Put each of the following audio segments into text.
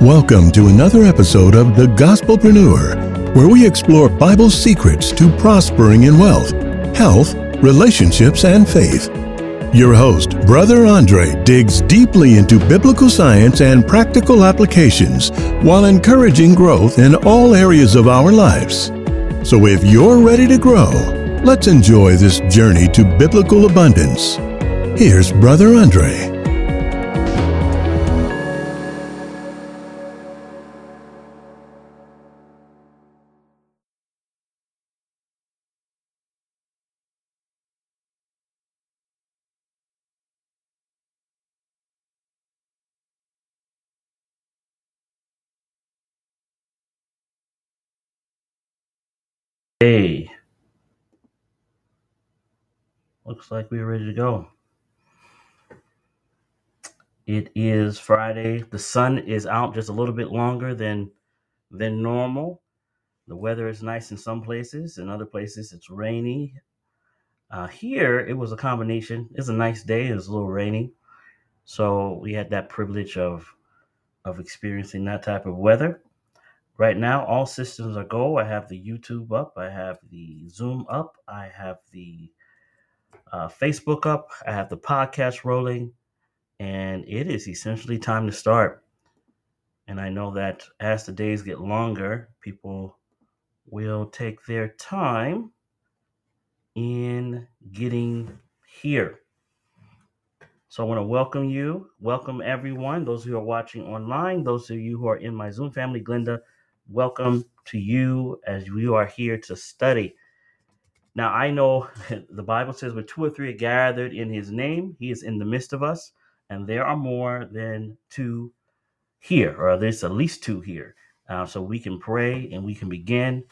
Welcome to another episode of The Gospelpreneur, where we explore Bible secrets to prospering in wealth, health, relationships, and faith. Your host, Brother Andre, digs deeply into biblical science and practical applications while encouraging growth in all areas of our lives. So if you're ready to grow, let's enjoy this journey to biblical abundance. Here's Brother Andre. Looks like we're ready to go. It is Friday. The sun is out just a little bit longer than than normal. The weather is nice in some places, in other places it's rainy. Uh, here it was a combination. It's a nice day. It was a little rainy, so we had that privilege of of experiencing that type of weather. Right now, all systems are go. I have the YouTube up. I have the Zoom up. I have the uh, Facebook up. I have the podcast rolling, and it is essentially time to start. And I know that as the days get longer, people will take their time in getting here. So I want to welcome you. Welcome everyone. Those who are watching online, those of you who are in my Zoom family, Glenda, welcome to you as we are here to study. Now I know the Bible says where two or three are gathered in his name, he is in the midst of us, and there are more than two here, or there's at least two here. Uh, so we can pray and we can begin.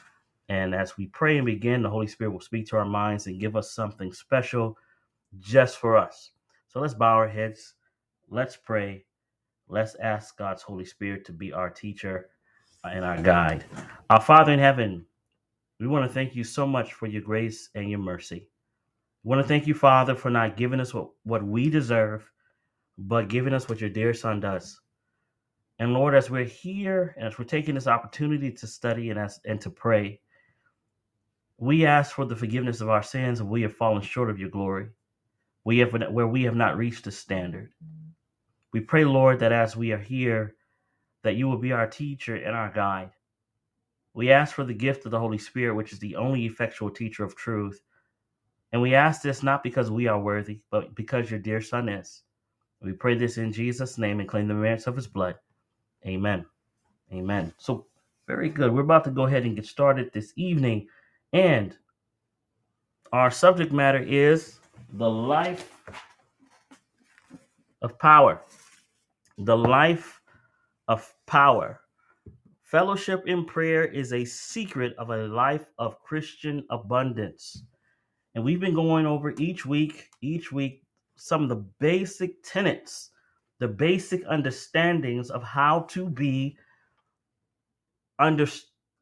And as we pray and begin, the Holy Spirit will speak to our minds and give us something special just for us. So let's bow our heads. Let's pray. Let's ask God's Holy Spirit to be our teacher and our guide. Our Father in heaven, we want to thank you so much for your grace and your mercy. We want to thank you, Father, for not giving us what, what we deserve, but giving us what your dear Son does. And Lord, as we're here and as we're taking this opportunity to study and, as, and to pray, we ask for the forgiveness of our sins and we have fallen short of your glory. We have where we have not reached the standard. We pray, Lord, that as we are here, that you will be our teacher and our guide. We ask for the gift of the Holy Spirit, which is the only effectual teacher of truth. And we ask this not because we are worthy, but because your dear Son is. We pray this in Jesus' name and claim the merits of his blood. Amen. Amen. So, very good. We're about to go ahead and get started this evening. And our subject matter is the life of power. The life of power. Fellowship in prayer is a secret of a life of Christian abundance. And we've been going over each week, each week, some of the basic tenets, the basic understandings of how to be under,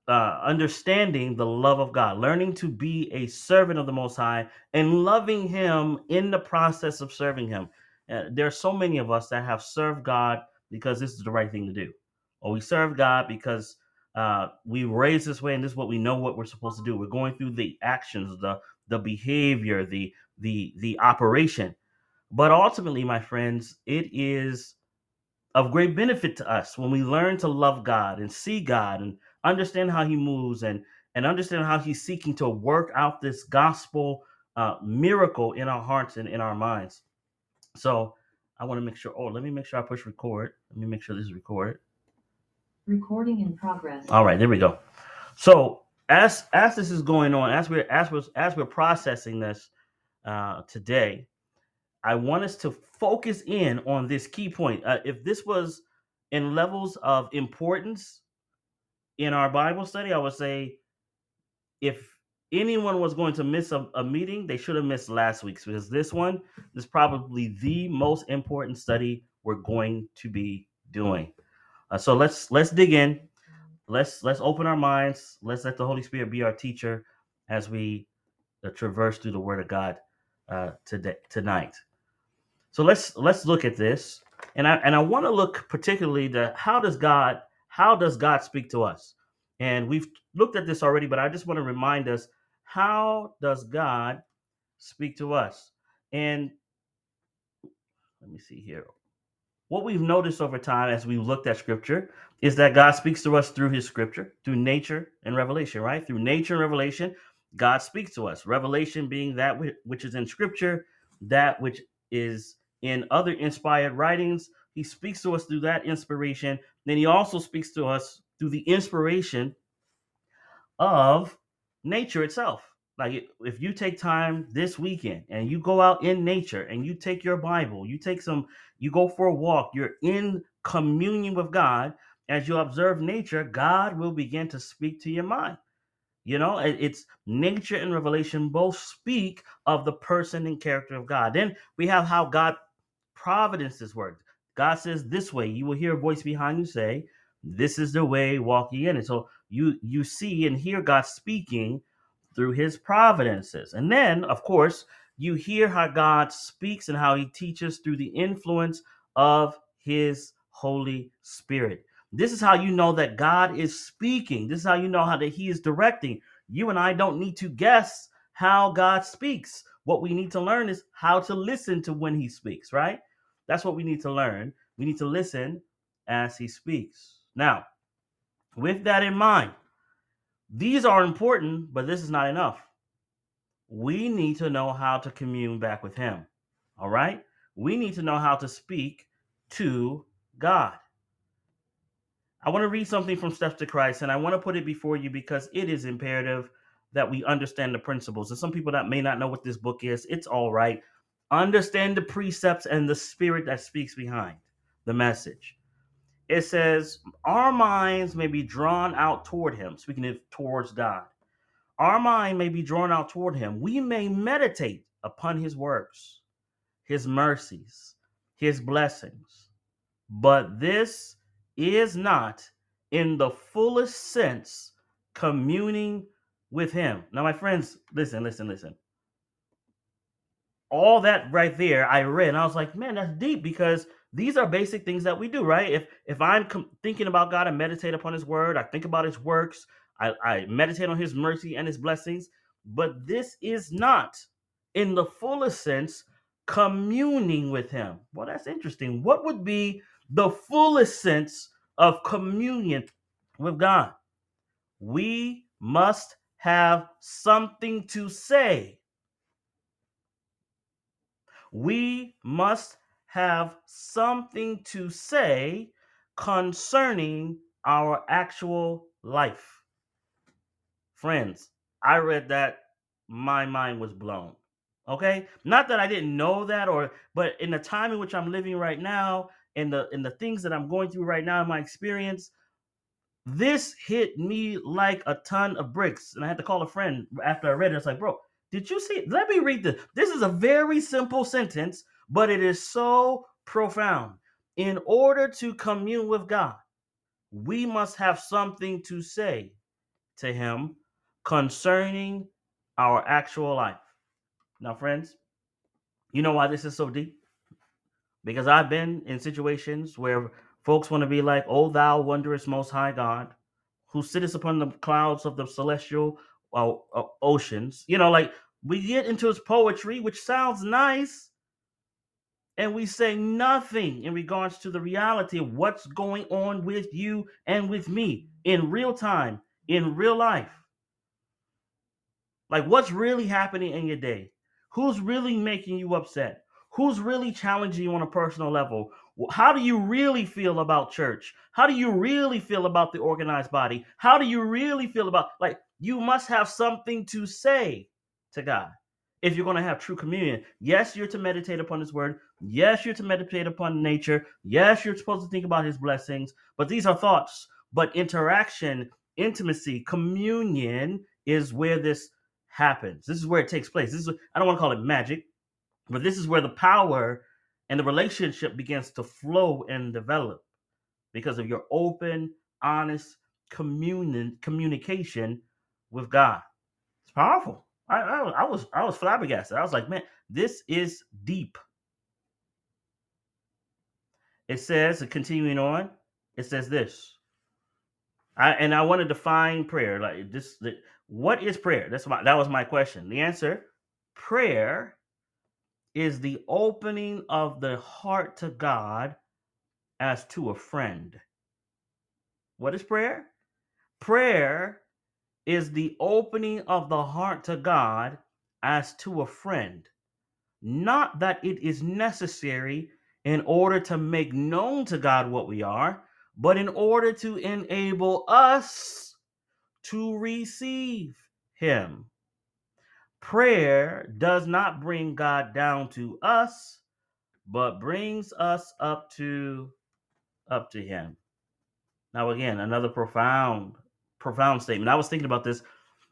uh, understanding the love of God, learning to be a servant of the Most High and loving Him in the process of serving Him. Uh, there are so many of us that have served God because this is the right thing to do, or we serve God because uh, we raised this way and this is what we know what we're supposed to do. We're going through the actions, the the behavior, the the the operation. But ultimately, my friends, it is of great benefit to us when we learn to love God and see God and understand how He moves and and understand how He's seeking to work out this gospel uh, miracle in our hearts and in our minds. So I want to make sure. Oh, let me make sure I push record. Let me make sure this is recorded. Recording in progress. All right, there we go. So as as this is going on, as we're as we're as we're processing this uh, today, I want us to focus in on this key point. Uh, if this was in levels of importance in our Bible study, I would say if anyone was going to miss a, a meeting, they should have missed last week's because this one is probably the most important study we're going to be doing. Uh, so let's let's dig in. Let's let's open our minds. Let's let the Holy Spirit be our teacher as we uh, traverse through the Word of God uh, today tonight. So let's let's look at this. And I and I want to look particularly to how does God how does God speak to us? And we've looked at this already, but I just want to remind us how does God speak to us? And let me see here. What we've noticed over time as we've looked at scripture is that God speaks to us through his scripture, through nature and revelation, right? Through nature and revelation, God speaks to us. Revelation being that which is in scripture, that which is in other inspired writings. He speaks to us through that inspiration. Then he also speaks to us through the inspiration of nature itself. Like if you take time this weekend and you go out in nature and you take your Bible, you take some, you go for a walk, you're in communion with God. As you observe nature, God will begin to speak to your mind. You know, it's nature and revelation both speak of the person and character of God. Then we have how God providence providences work. God says this way, you will hear a voice behind you say, This is the way, walk ye in it. So you you see and hear God speaking through his providences. And then, of course, you hear how God speaks and how he teaches through the influence of his Holy Spirit. This is how you know that God is speaking. This is how you know how that he is directing. You and I don't need to guess how God speaks. What we need to learn is how to listen to when he speaks, right? That's what we need to learn. We need to listen as he speaks. Now, with that in mind, these are important, but this is not enough. We need to know how to commune back with him. All right? We need to know how to speak to God. I want to read something from Steps to Christ, and I want to put it before you because it is imperative that we understand the principles. And some people that may not know what this book is, it's all right. Understand the precepts and the spirit that speaks behind the message. It says, Our minds may be drawn out toward him, speaking of towards God. Our mind may be drawn out toward him. We may meditate upon his works, his mercies, his blessings. But this is not, in the fullest sense, communing with him. Now, my friends, listen, listen, listen. All that right there, I read, and I was like, man, that's deep because these are basic things that we do, right? If if I'm com- thinking about God and meditate upon His Word, I think about His works, I, I meditate on His mercy and His blessings. But this is not, in the fullest sense, communing with Him. Well, that's interesting. What would be the fullest sense of communion with God? We must have something to say. We must have something to say concerning our actual life. Friends, I read that, my mind was blown. Okay? Not that I didn't know that or but in the time in which I'm living right now and the in the things that I'm going through right now in my experience, this hit me like a ton of bricks. And I had to call a friend after I read it. I was like, bro, did you see? Let me read this. This is a very simple sentence, but it is so profound. In order to commune with God, we must have something to say to Him concerning our actual life. Now, friends, you know why this is so deep? Because I've been in situations where folks want to be like, Oh, thou wondrous most high God, who sittest upon the clouds of the celestial uh, uh, oceans. You know, like we get into his poetry, which sounds nice, and we say nothing in regards to the reality of what's going on with you and with me in real time, in real life. Like, what's really happening in your day? Who's really making you upset? Who's really challenging you on a personal level? How do you really feel about church? How do you really feel about the organized body? How do you really feel about, like, you must have something to say to God if you're going to have true communion. Yes, you're to meditate upon His word. Yes, you're to meditate upon nature. Yes, you're supposed to think about His blessings. But these are thoughts. But interaction, intimacy, communion is where this happens. This is where it takes place. This is I don't want to call it magic, but this is where the power and the relationship begins to flow and develop because of your open, honest communion communication with God. It's powerful. I, I, I was I was flabbergasted. I was like, man, this is deep. It says, continuing on, it says this. I and I want to define prayer. Like this, the, what is prayer? That's my that was my question. The answer: prayer is the opening of the heart to God as to a friend. What is prayer? Prayer is the opening of the heart to God as to a friend. Not that it is necessary in order to make known to God what we are, but in order to enable us to receive Him. Prayer does not bring God down to us, but brings us up to up to Him. Now, again, another profound, profound statement. I was thinking about this,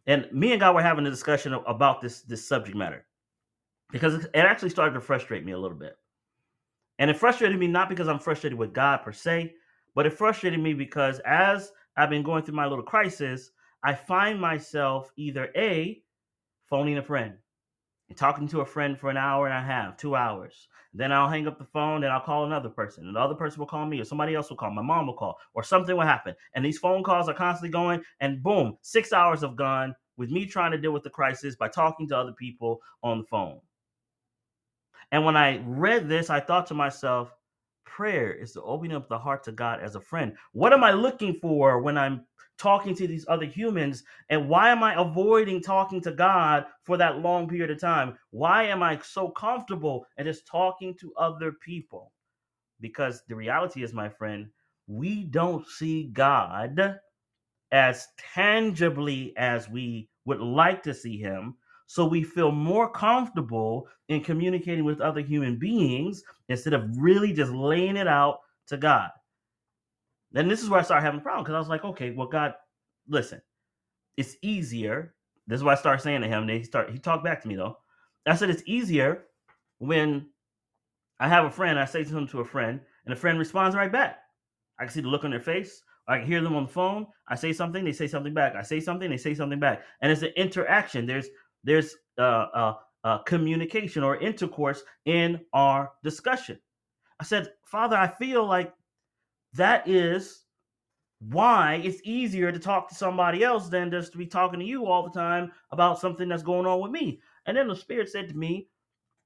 and me and God were having a discussion about this this subject matter because it actually started to frustrate me a little bit. And it frustrated me not because I'm frustrated with God per se, but it frustrated me because as I've been going through my little crisis, I find myself either A, phoning a friend and talking to a friend for an hour and a half, two hours. Then I'll hang up the phone and I'll call another person. And the other person will call me, or somebody else will call. My mom will call, or something will happen. And these phone calls are constantly going, and boom, six hours have gone with me trying to deal with the crisis by talking to other people on the phone. And when I read this, I thought to myself, prayer is to open up the heart to God as a friend. What am I looking for when I'm talking to these other humans? And why am I avoiding talking to God for that long period of time? Why am I so comfortable and just talking to other people? Because the reality is, my friend, we don't see God as tangibly as we would like to see him so we feel more comfortable in communicating with other human beings instead of really just laying it out to God. Then this is where I started having a problem because I was like, okay, well, God, listen, it's easier. This is what I started saying to him. He start he talked back to me though. I said it's easier when I have a friend, I say something to a friend, and a friend responds right back. I can see the look on their face. I can hear them on the phone. I say something, they say something back. I say something, they say something back. And it's an interaction. There's there's uh, uh, uh, communication or intercourse in our discussion. I said, Father, I feel like that is why it's easier to talk to somebody else than just to be talking to you all the time about something that's going on with me. And then the Spirit said to me,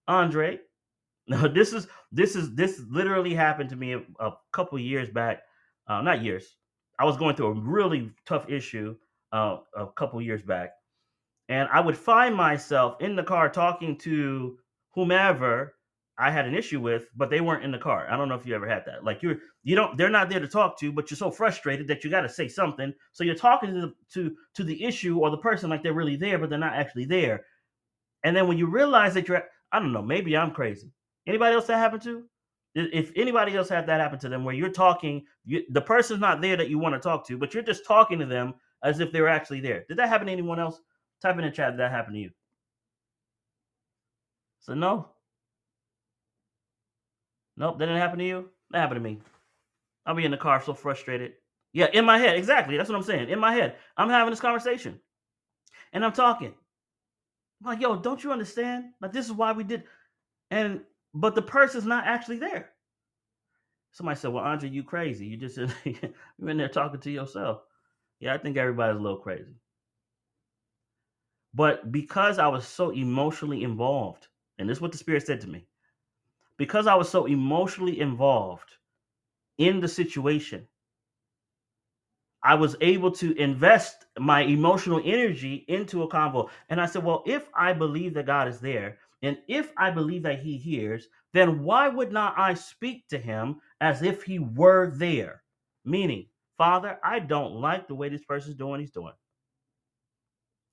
Andre, now this is this is this literally happened to me a, a couple years back. Uh, not years. I was going through a really tough issue uh, a couple years back, and I would find myself in the car talking to whomever I had an issue with, but they weren't in the car. I don't know if you ever had that. Like you're you don't they're not there to talk to, but you're so frustrated that you got to say something. So you're talking to the to to the issue or the person like they're really there, but they're not actually there. And then when you realize that you're I don't know, maybe I'm crazy. Anybody else that happened to? If anybody else had that happen to them, where you're talking, you, the person's not there that you want to talk to, but you're just talking to them as if they're actually there. Did that happen to anyone else? Type in the chat that happened to you. So no. Nope, that didn't happen to you. That happened to me. I'll be in the car so frustrated. Yeah, in my head, exactly. That's what I'm saying. In my head, I'm having this conversation, and I'm talking. I'm like, yo, don't you understand? Like, this is why we did. And but the person's not actually there. Somebody said, "Well, Andre, you crazy? You just you're in there talking to yourself." Yeah, I think everybody's a little crazy. But because I was so emotionally involved, and this is what the Spirit said to me, because I was so emotionally involved in the situation, I was able to invest my emotional energy into a convo. And I said, well, if I believe that God is there, and if I believe that He hears, then why would not I speak to Him as if He were there? Meaning, Father, I don't like the way this person's doing, he's doing.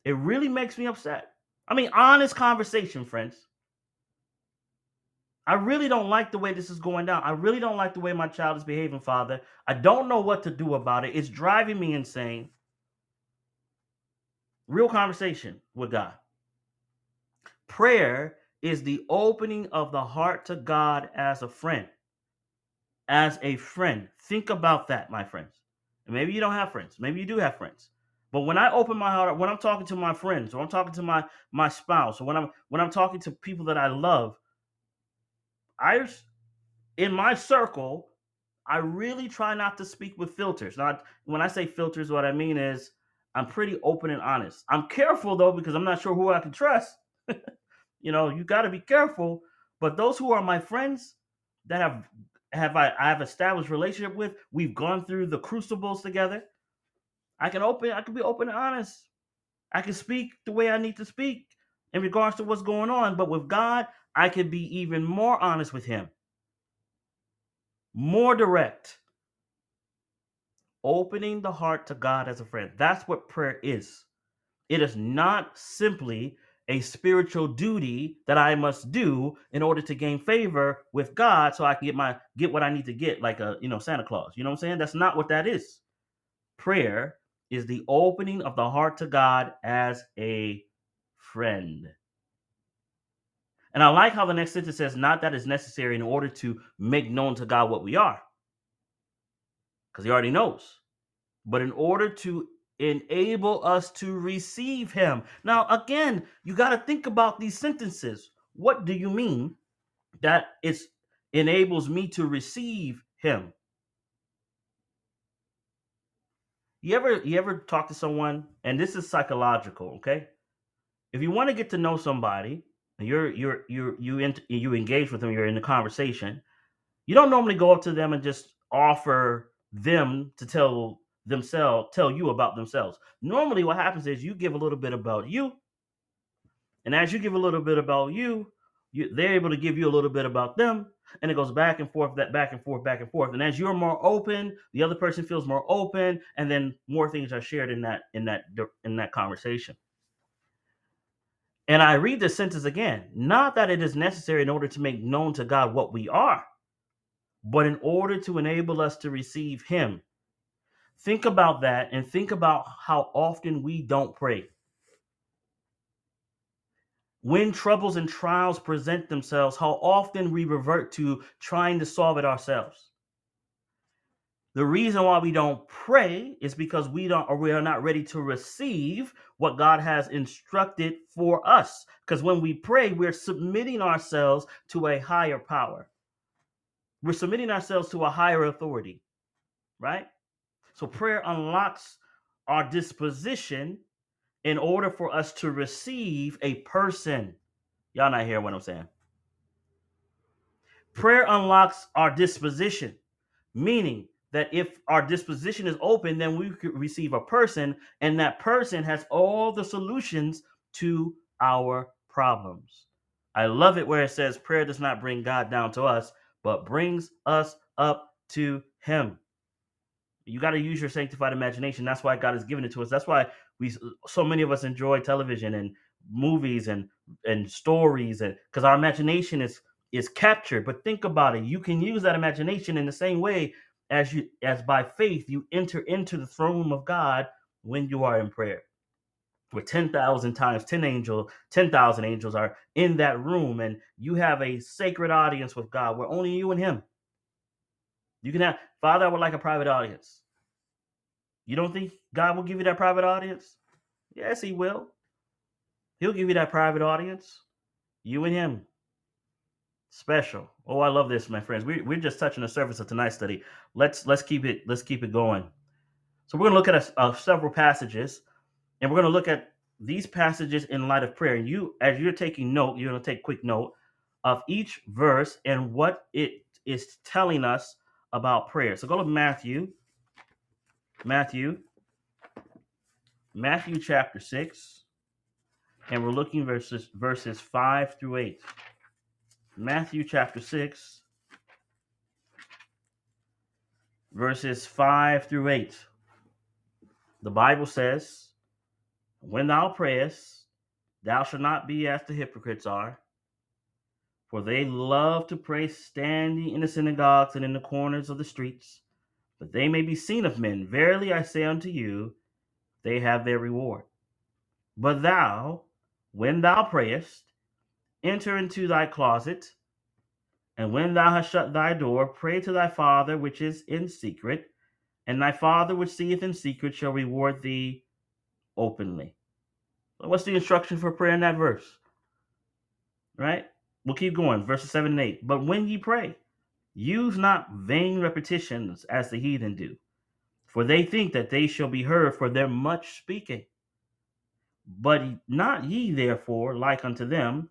It really makes me upset. I mean, honest conversation, friends. I really don't like the way this is going down. I really don't like the way my child is behaving, Father. I don't know what to do about it. It's driving me insane. Real conversation with God. Prayer is the opening of the heart to God as a friend. As a friend. Think about that, my friends. And maybe you don't have friends. Maybe you do have friends. But when I open my heart, when I'm talking to my friends, or I'm talking to my my spouse, or when I'm when I'm talking to people that I love, I in my circle, I really try not to speak with filters. Not when I say filters, what I mean is I'm pretty open and honest. I'm careful though because I'm not sure who I can trust. you know, you got to be careful. But those who are my friends that have have I, I have established relationship with, we've gone through the crucibles together. I can open, I can be open and honest. I can speak the way I need to speak in regards to what's going on. But with God, I can be even more honest with Him, more direct, opening the heart to God as a friend. That's what prayer is. It is not simply a spiritual duty that I must do in order to gain favor with God so I can get my get what I need to get like a you know Santa Claus. You know what I'm saying? That's not what that is. Prayer is the opening of the heart to God as a friend. And I like how the next sentence says, not that is necessary in order to make known to God what we are, because he already knows, but in order to enable us to receive him. Now, again, you got to think about these sentences. What do you mean that it enables me to receive him? You ever you ever talk to someone and this is psychological, okay? If you want to get to know somebody, you're you're you're you ent- you engage with them, you're in the conversation, you don't normally go up to them and just offer them to tell themselves tell you about themselves. Normally what happens is you give a little bit about you, and as you give a little bit about you, you they're able to give you a little bit about them, and it goes back and forth, that back and forth, back and forth. And as you're more open, the other person feels more open, and then more things are shared in that in that in that conversation. And I read this sentence again, not that it is necessary in order to make known to God what we are, but in order to enable us to receive Him. Think about that and think about how often we don't pray. When troubles and trials present themselves, how often we revert to trying to solve it ourselves. The reason why we don't pray is because we don't or we are not ready to receive what God has instructed for us. Because when we pray, we're submitting ourselves to a higher power. We're submitting ourselves to a higher authority, right? So prayer unlocks our disposition in order for us to receive a person. Y'all not hear what I'm saying? Prayer unlocks our disposition, meaning that if our disposition is open, then we could receive a person, and that person has all the solutions to our problems. I love it where it says prayer does not bring God down to us, but brings us up to Him. You got to use your sanctified imagination. That's why God has given it to us. That's why we so many of us enjoy television and movies and and stories and because our imagination is is captured. But think about it. You can use that imagination in the same way as you as by faith you enter into the throne room of God when you are in prayer. Where 10,000 times 10 angels, 10,000 angels are in that room and you have a sacred audience with God where only you and him. You can have Father, I would like a private audience. You don't think God will give you that private audience? Yes, he will. He'll give you that private audience. You and him special. Oh, I love this, my friends. We, we're just touching the surface of tonight's study. Let's let's keep it let's keep it going. So we're going to look at a, a, uh, several passages, and we're going to look at these passages in light of prayer. And you, as you're taking note, you're going to take quick note of each verse and what it is telling us about prayer. So go to Matthew, Matthew, Matthew chapter six, and we're looking verses verses five through eight. Matthew chapter 6, verses 5 through 8. The Bible says, When thou prayest, thou shalt not be as the hypocrites are, for they love to pray standing in the synagogues and in the corners of the streets, that they may be seen of men. Verily I say unto you, they have their reward. But thou, when thou prayest, enter into thy closet, and when thou hast shut thy door, pray to thy Father which is in secret, and thy Father which seeth in secret shall reward thee openly. What's the instruction for prayer in that verse? Right? We'll keep going. Verses 7 and 8. But when ye pray, Use not vain repetitions as the heathen do, for they think that they shall be heard for their much speaking. But not ye therefore like unto them,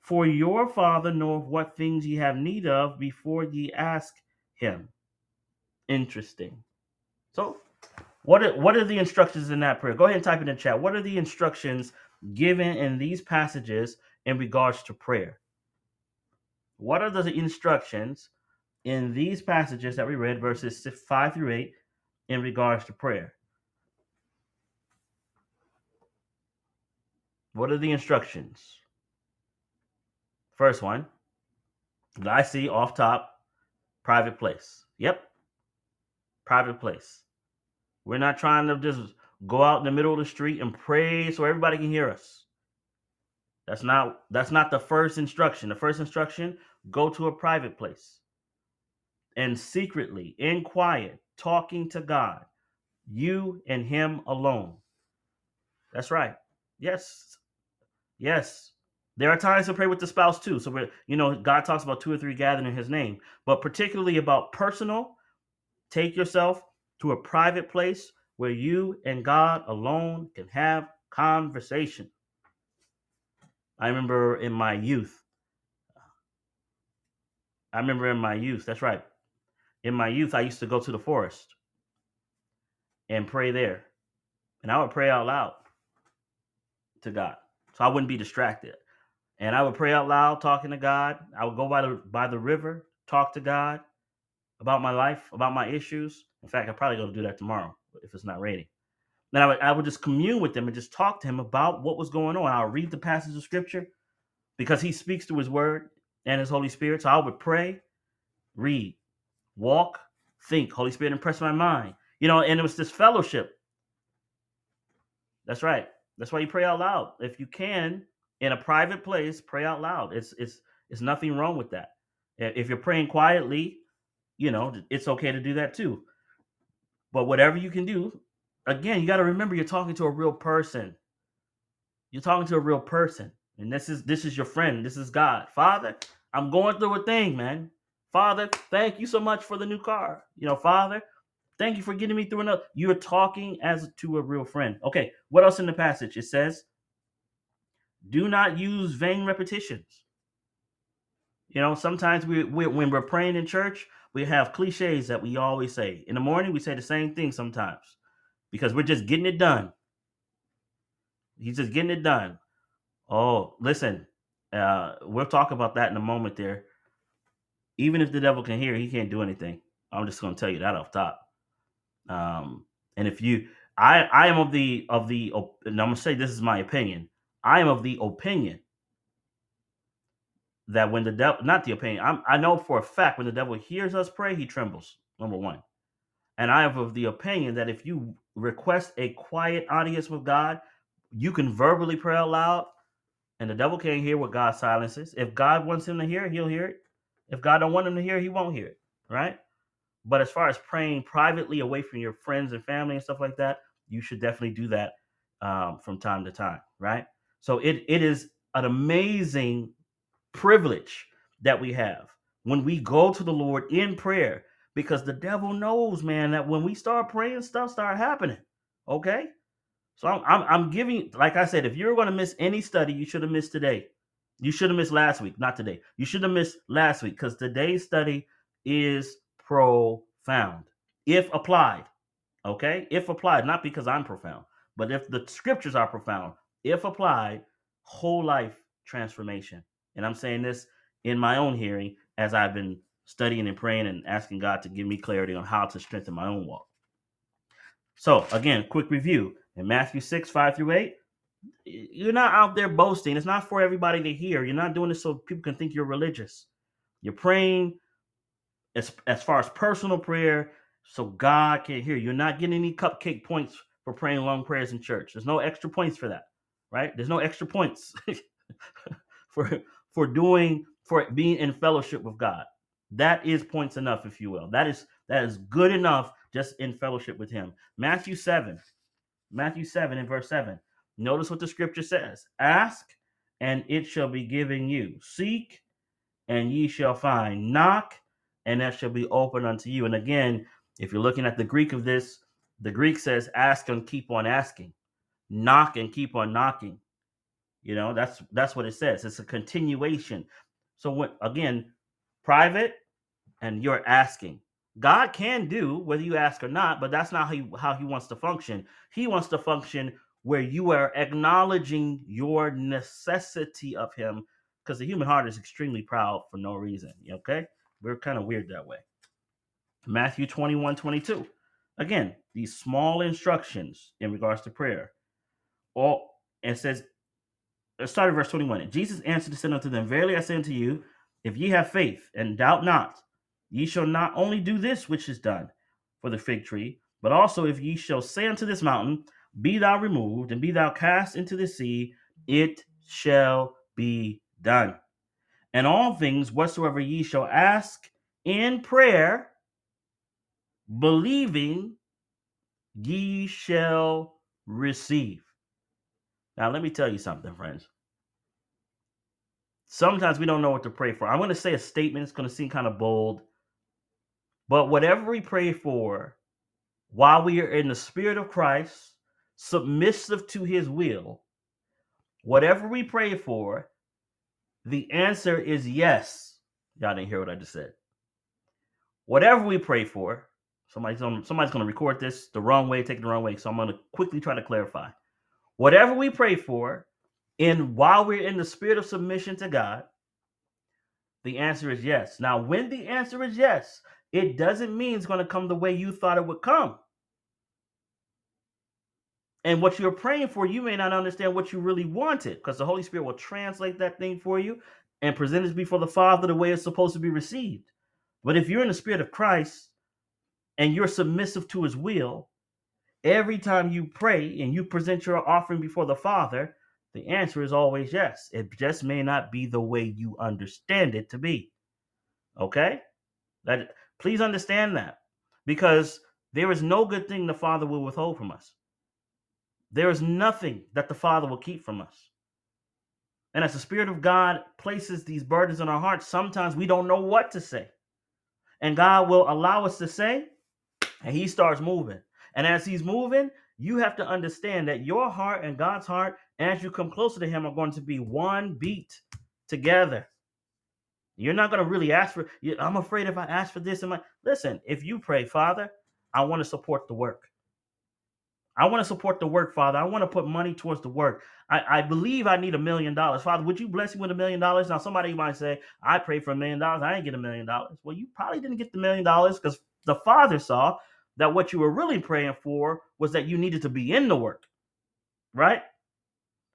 for your Father knoweth what things ye have need of before ye ask him. Interesting. So, what are, what are the instructions in that prayer? Go ahead and type in the chat. What are the instructions given in these passages in regards to prayer? What are the instructions in these passages that we read, verses 5 through 8, in regards to prayer? What are the instructions? First one that I see off top private place. Yep, private place. We're not trying to just go out in the middle of the street and pray so everybody can hear us. That's not that's not the first instruction. The first instruction, go to a private place and secretly, in quiet, talking to God, you and him alone. That's right. Yes. Yes. There are times to pray with the spouse too. So we're, you know, God talks about two or three gathering in his name, but particularly about personal, take yourself to a private place where you and God alone can have conversation. I remember in my youth, I remember in my youth, that's right. In my youth, I used to go to the forest and pray there. And I would pray out loud to God. So I wouldn't be distracted. And I would pray out loud, talking to God. I would go by the by the river, talk to God about my life, about my issues. In fact, I'm probably to do that tomorrow if it's not raining. Then I would, I would just commune with him and just talk to him about what was going on. I'll read the passage of scripture because he speaks through his word and his Holy Spirit. So I would pray, read, walk, think. Holy Spirit impress my mind. You know, and it was this fellowship. That's right. That's why you pray out loud. If you can, in a private place, pray out loud. It's it's it's nothing wrong with that. If you're praying quietly, you know, it's okay to do that too. But whatever you can do, again, you got to remember you're talking to a real person. You're talking to a real person. And this is this is your friend. This is God. Father, I'm going through a thing, man. Father, thank you so much for the new car. You know, Father, thank you for getting me through another. You're talking as to a real friend. Okay, what else in the passage? It says, do not use vain repetitions. You know, sometimes we, we when we're praying in church, we have cliches that we always say. In the morning, we say the same thing sometimes because we're just getting it done. He's just getting it done. Oh, listen, uh, we'll talk about that in a moment there. Even if the devil can hear, he can't do anything. I'm just going to tell you that off top. Um, and if you, I, I am of the of the, and I'm going to say this is my opinion. I am of the opinion that when the devil, not the opinion, I'm, I know for a fact when the devil hears us pray, he trembles. Number one. And I am of the opinion that if you request a quiet audience with God, you can verbally pray aloud, and the devil can't hear what God silences. If God wants him to hear, he'll hear it. If God don't want him to hear, he won't hear it. Right? But as far as praying privately away from your friends and family and stuff like that, you should definitely do that um, from time to time. Right? So it it is an amazing privilege that we have when we go to the Lord in prayer because the devil knows, man, that when we start praying, stuff start happening. Okay, so I'm I'm, I'm giving, like I said, if you're going to miss any study, you should have missed today. You should have missed last week, not today. You should have missed last week because today's study is profound if applied. Okay, if applied, not because I'm profound, but if the scriptures are profound, if applied, whole life transformation. And I'm saying this in my own hearing as I've been studying and praying and asking God to give me clarity on how to strengthen my own walk. So, again, quick review in Matthew 6, 5 through 8. You're not out there boasting. It's not for everybody to hear. You're not doing this so people can think you're religious. You're praying as, as far as personal prayer so God can hear. You're not getting any cupcake points for praying long prayers in church. There's no extra points for that, right? There's no extra points for for doing for being in fellowship with God. That is points enough, if you will. That is that is good enough just in fellowship with Him. Matthew seven, Matthew seven and verse seven. Notice what the scripture says: Ask, and it shall be given you. Seek, and ye shall find. Knock, and that shall be open unto you. And again, if you're looking at the Greek of this, the Greek says, ask and keep on asking, knock and keep on knocking. You know, that's that's what it says. It's a continuation. So when again, private and you're asking. God can do whether you ask or not, but that's not how he, how he wants to function. He wants to function where you are acknowledging your necessity of him because the human heart is extremely proud for no reason. Okay? We're kind of weird that way. Matthew 21 22. Again, these small instructions in regards to prayer. All and says, start at verse 21. And Jesus answered and said unto them, Verily I say unto you, if ye have faith and doubt not, ye shall not only do this which is done for the fig tree, but also if ye shall say unto this mountain, Be thou removed, and be thou cast into the sea, it shall be done. And all things whatsoever ye shall ask in prayer, believing, ye shall receive. Now, let me tell you something, friends. Sometimes we don't know what to pray for. I'm going to say a statement. It's going to seem kind of bold. But whatever we pray for, while we are in the Spirit of Christ, submissive to His will, whatever we pray for, the answer is yes. Y'all didn't hear what I just said. Whatever we pray for, somebody's on, somebody's going to record this the wrong way, take it the wrong way. So I'm going to quickly try to clarify. Whatever we pray for, in while we're in the spirit of submission to God, the answer is yes. Now, when the answer is yes, it doesn't mean it's going to come the way you thought it would come. And what you're praying for, you may not understand what you really wanted because the Holy Spirit will translate that thing for you and present it before the Father the way it's supposed to be received. But if you're in the Spirit of Christ and you're submissive to His will, every time you pray and you present your offering before the Father, the answer is always yes. It just may not be the way you understand it to be. Okay? That please understand that. Because there is no good thing the Father will withhold from us. There is nothing that the Father will keep from us. And as the Spirit of God places these burdens in our hearts, sometimes we don't know what to say. And God will allow us to say, and He starts moving. And as He's moving, you have to understand that your heart and God's heart, as you come closer to Him, are going to be one beat together. You're not going to really ask for, I'm afraid if I ask for this, am I? Listen, if you pray, Father, I want to support the work. I want to support the work, Father. I want to put money towards the work. I, I believe I need a million dollars. Father, would you bless me with a million dollars? Now, somebody might say, I pray for a million dollars. I didn't get a million dollars. Well, you probably didn't get the million dollars because the Father saw that what you were really praying for was that you needed to be in the work, right?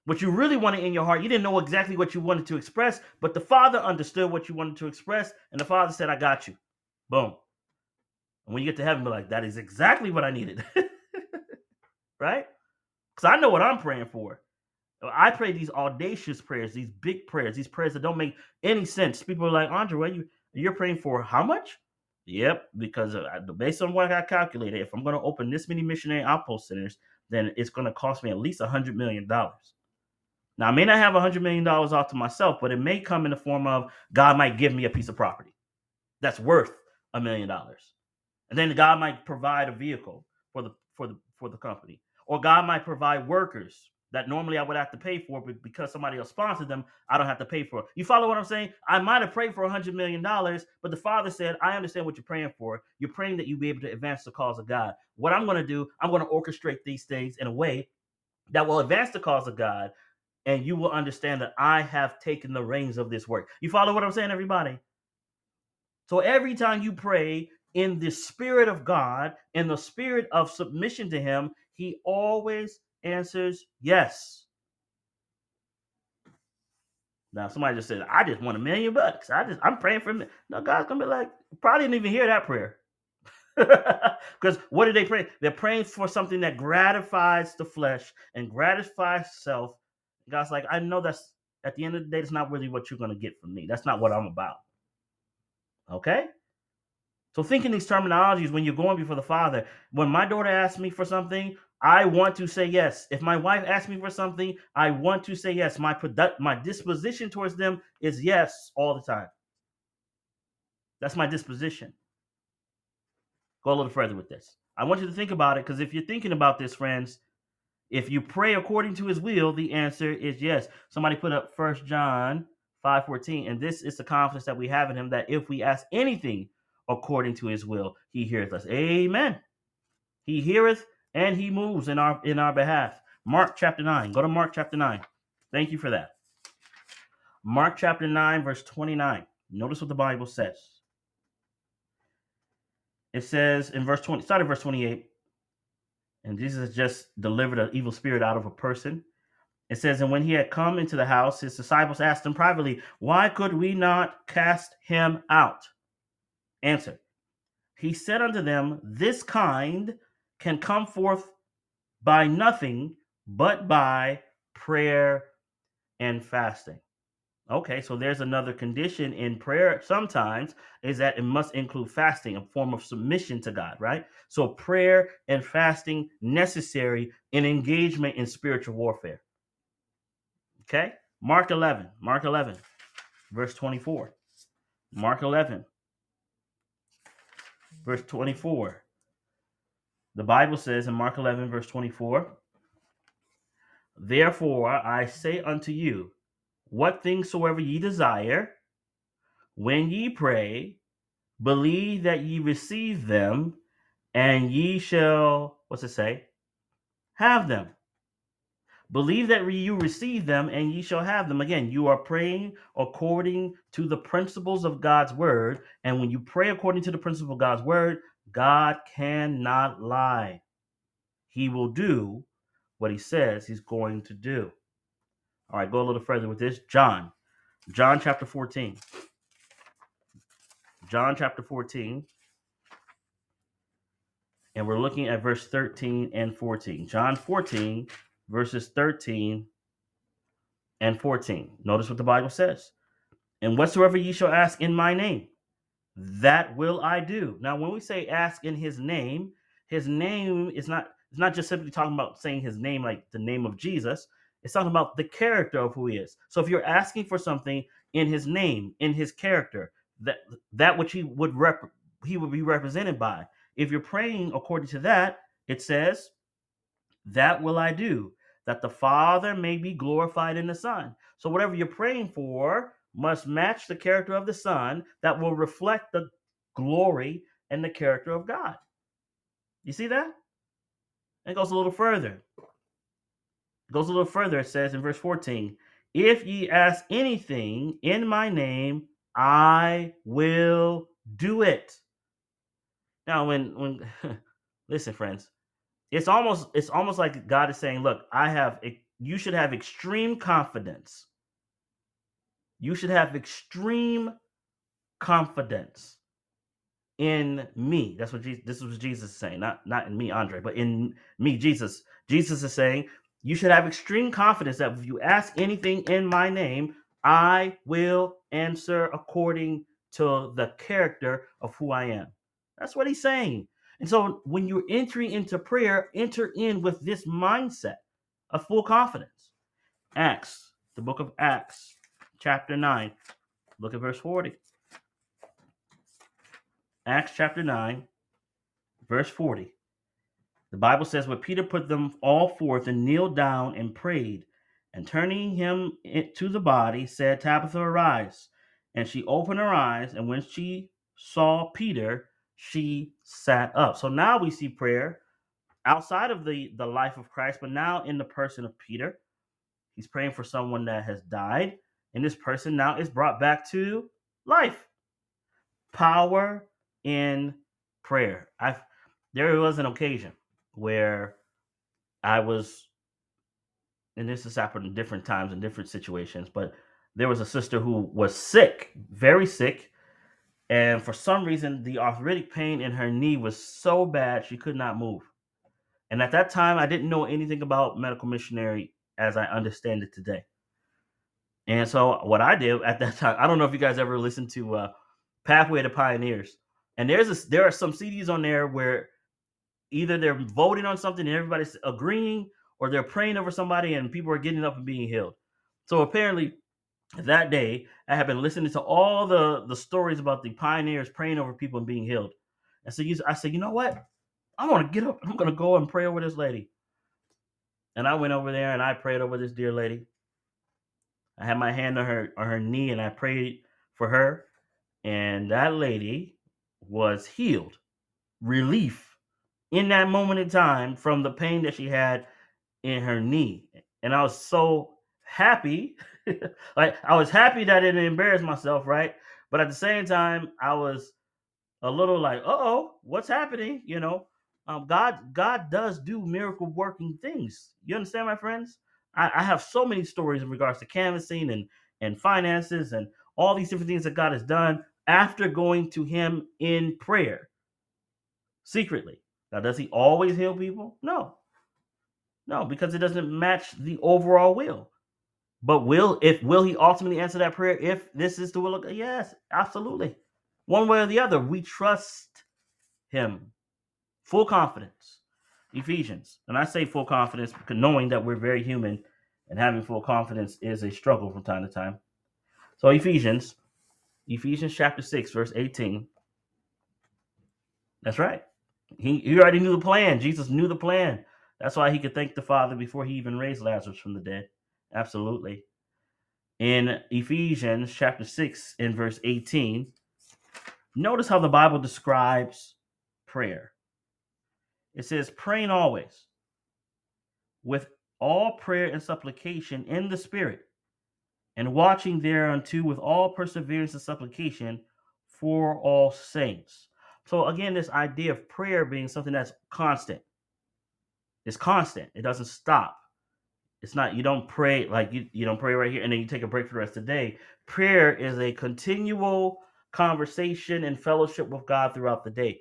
What you really wanted in your heart, you didn't know exactly what you wanted to express, but the Father understood what you wanted to express, and the Father said, I got you. Boom. And when you get to heaven, be like, that is exactly what I needed. right? Because I know what I'm praying for. I pray these audacious prayers, these big prayers, these prayers that don't make any sense. People are like, Andre, what you you're praying for how much? Yep, because uh, based on what I calculated, if I'm going to open this many missionary outpost centers, then it's going to cost me at least a hundred million dollars. Now, I may not have a hundred million dollars off to myself, but it may come in the form of God might give me a piece of property that's worth a million dollars, and then God might provide a vehicle for the for the for the company or God might provide workers that normally I would have to pay for, but because somebody else sponsored them, I don't have to pay for. It. You follow what I'm saying? I might have prayed for a hundred million dollars, but the Father said, "I understand what you're praying for. You're praying that you be able to advance the cause of God. What I'm going to do, I'm going to orchestrate these things in a way that will advance the cause of God, and you will understand that I have taken the reins of this work. You follow what I'm saying, everybody? So every time you pray in the spirit of God, in the spirit of submission to Him, he always answers yes. Now, somebody just said, I just want a million bucks. I just, I'm praying for me. No, God's gonna be like, probably didn't even hear that prayer. Because what are they praying? They're praying for something that gratifies the flesh and gratifies self. God's like, I know that's at the end of the day, it's not really what you're gonna get from me. That's not what I'm about. Okay? So thinking these terminologies when you're going before the Father. When my daughter asks me for something, I want to say yes. If my wife asks me for something, I want to say yes. My product, my disposition towards them is yes all the time. That's my disposition. Go a little further with this. I want you to think about it because if you're thinking about this, friends, if you pray according to his will, the answer is yes. Somebody put up First John 5:14, and this is the confidence that we have in him that if we ask anything according to his will, he heareth us. Amen. He heareth and he moves in our in our behalf. Mark chapter 9. Go to Mark chapter 9. Thank you for that. Mark chapter 9, verse 29. Notice what the Bible says. It says in verse 20, start at verse 28. And Jesus just delivered an evil spirit out of a person. It says, And when he had come into the house, his disciples asked him privately, Why could we not cast him out? Answer. He said unto them, This kind can come forth by nothing but by prayer and fasting. Okay, so there's another condition in prayer sometimes is that it must include fasting, a form of submission to God, right? So prayer and fasting necessary in engagement in spiritual warfare. Okay? Mark 11, Mark 11, verse 24. Mark 11, verse 24. The Bible says in Mark 11, verse 24, Therefore I say unto you, what things soever ye desire, when ye pray, believe that ye receive them, and ye shall, what's it say? Have them. Believe that you receive them, and ye shall have them. Again, you are praying according to the principles of God's word. And when you pray according to the principle of God's word, God cannot lie. He will do what he says he's going to do. All right, go a little further with this. John, John chapter 14. John chapter 14. And we're looking at verse 13 and 14. John 14, verses 13 and 14. Notice what the Bible says. And whatsoever ye shall ask in my name, that will I do. Now, when we say ask in his name, his name is not it's not just simply talking about saying his name like the name of Jesus. It's talking about the character of who he is. So if you're asking for something in his name, in his character, that that which he would rep he would be represented by. If you're praying according to that, it says, That will I do, that the Father may be glorified in the Son. So whatever you're praying for must match the character of the Son that will reflect the glory and the character of God. You see that? It goes a little further. It goes a little further. It says in verse 14, If ye ask anything in my name, I will do it. Now, when when listen, friends, it's almost it's almost like God is saying, Look, I have you should have extreme confidence. You should have extreme confidence in me. That's what Jesus, this was Jesus saying, not not in me, Andre, but in me, Jesus. Jesus is saying, you should have extreme confidence that if you ask anything in my name, I will answer according to the character of who I am. That's what he's saying. And so when you're entering into prayer, enter in with this mindset of full confidence. Acts, the book of Acts, chapter 9. Look at verse 40. Acts chapter 9, verse 40. The Bible says, When Peter put them all forth and kneeled down and prayed, and turning him to the body, said, Tabitha, arise. And she opened her eyes, and when she saw Peter, she sat up. So now we see prayer outside of the, the life of Christ, but now in the person of Peter. He's praying for someone that has died, and this person now is brought back to life. Power in prayer. I there was an occasion where I was, and this has happened in different times in different situations, but there was a sister who was sick, very sick, and for some reason the arthritic pain in her knee was so bad she could not move. And at that time, I didn't know anything about medical missionary as I understand it today. And so what I did at that time, I don't know if you guys ever listened to uh, Pathway to Pioneers. And there's a, there are some CDs on there where either they're voting on something and everybody's agreeing, or they're praying over somebody and people are getting up and being healed. So apparently, that day I had been listening to all the the stories about the pioneers praying over people and being healed. And so you, I said, you know what? I want to get up. I'm gonna go and pray over this lady. And I went over there and I prayed over this dear lady. I had my hand on her on her knee and I prayed for her. And that lady was healed, relief in that moment in time from the pain that she had in her knee. And I was so happy. like I was happy that I didn't embarrass myself, right? But at the same time, I was a little like, uh oh, what's happening? You know, um, God, God does do miracle working things. You understand, my friends? I, I have so many stories in regards to canvassing and and finances and all these different things that God has done after going to Him in prayer secretly. Now, does He always heal people? No, no, because it doesn't match the overall will. But will if will He ultimately answer that prayer if this is the will of God? Yes, absolutely. One way or the other, we trust Him full confidence. Ephesians. And I say full confidence because knowing that we're very human and having full confidence is a struggle from time to time. So Ephesians, Ephesians chapter 6, verse 18. That's right. He, he already knew the plan. Jesus knew the plan. That's why he could thank the Father before he even raised Lazarus from the dead. Absolutely. In Ephesians chapter 6, in verse 18, notice how the Bible describes prayer. It says, praying always with all prayer and supplication in the Spirit, and watching thereunto with all perseverance and supplication for all saints. So, again, this idea of prayer being something that's constant. It's constant, it doesn't stop. It's not, you don't pray like you, you don't pray right here and then you take a break for the rest of the day. Prayer is a continual conversation and fellowship with God throughout the day.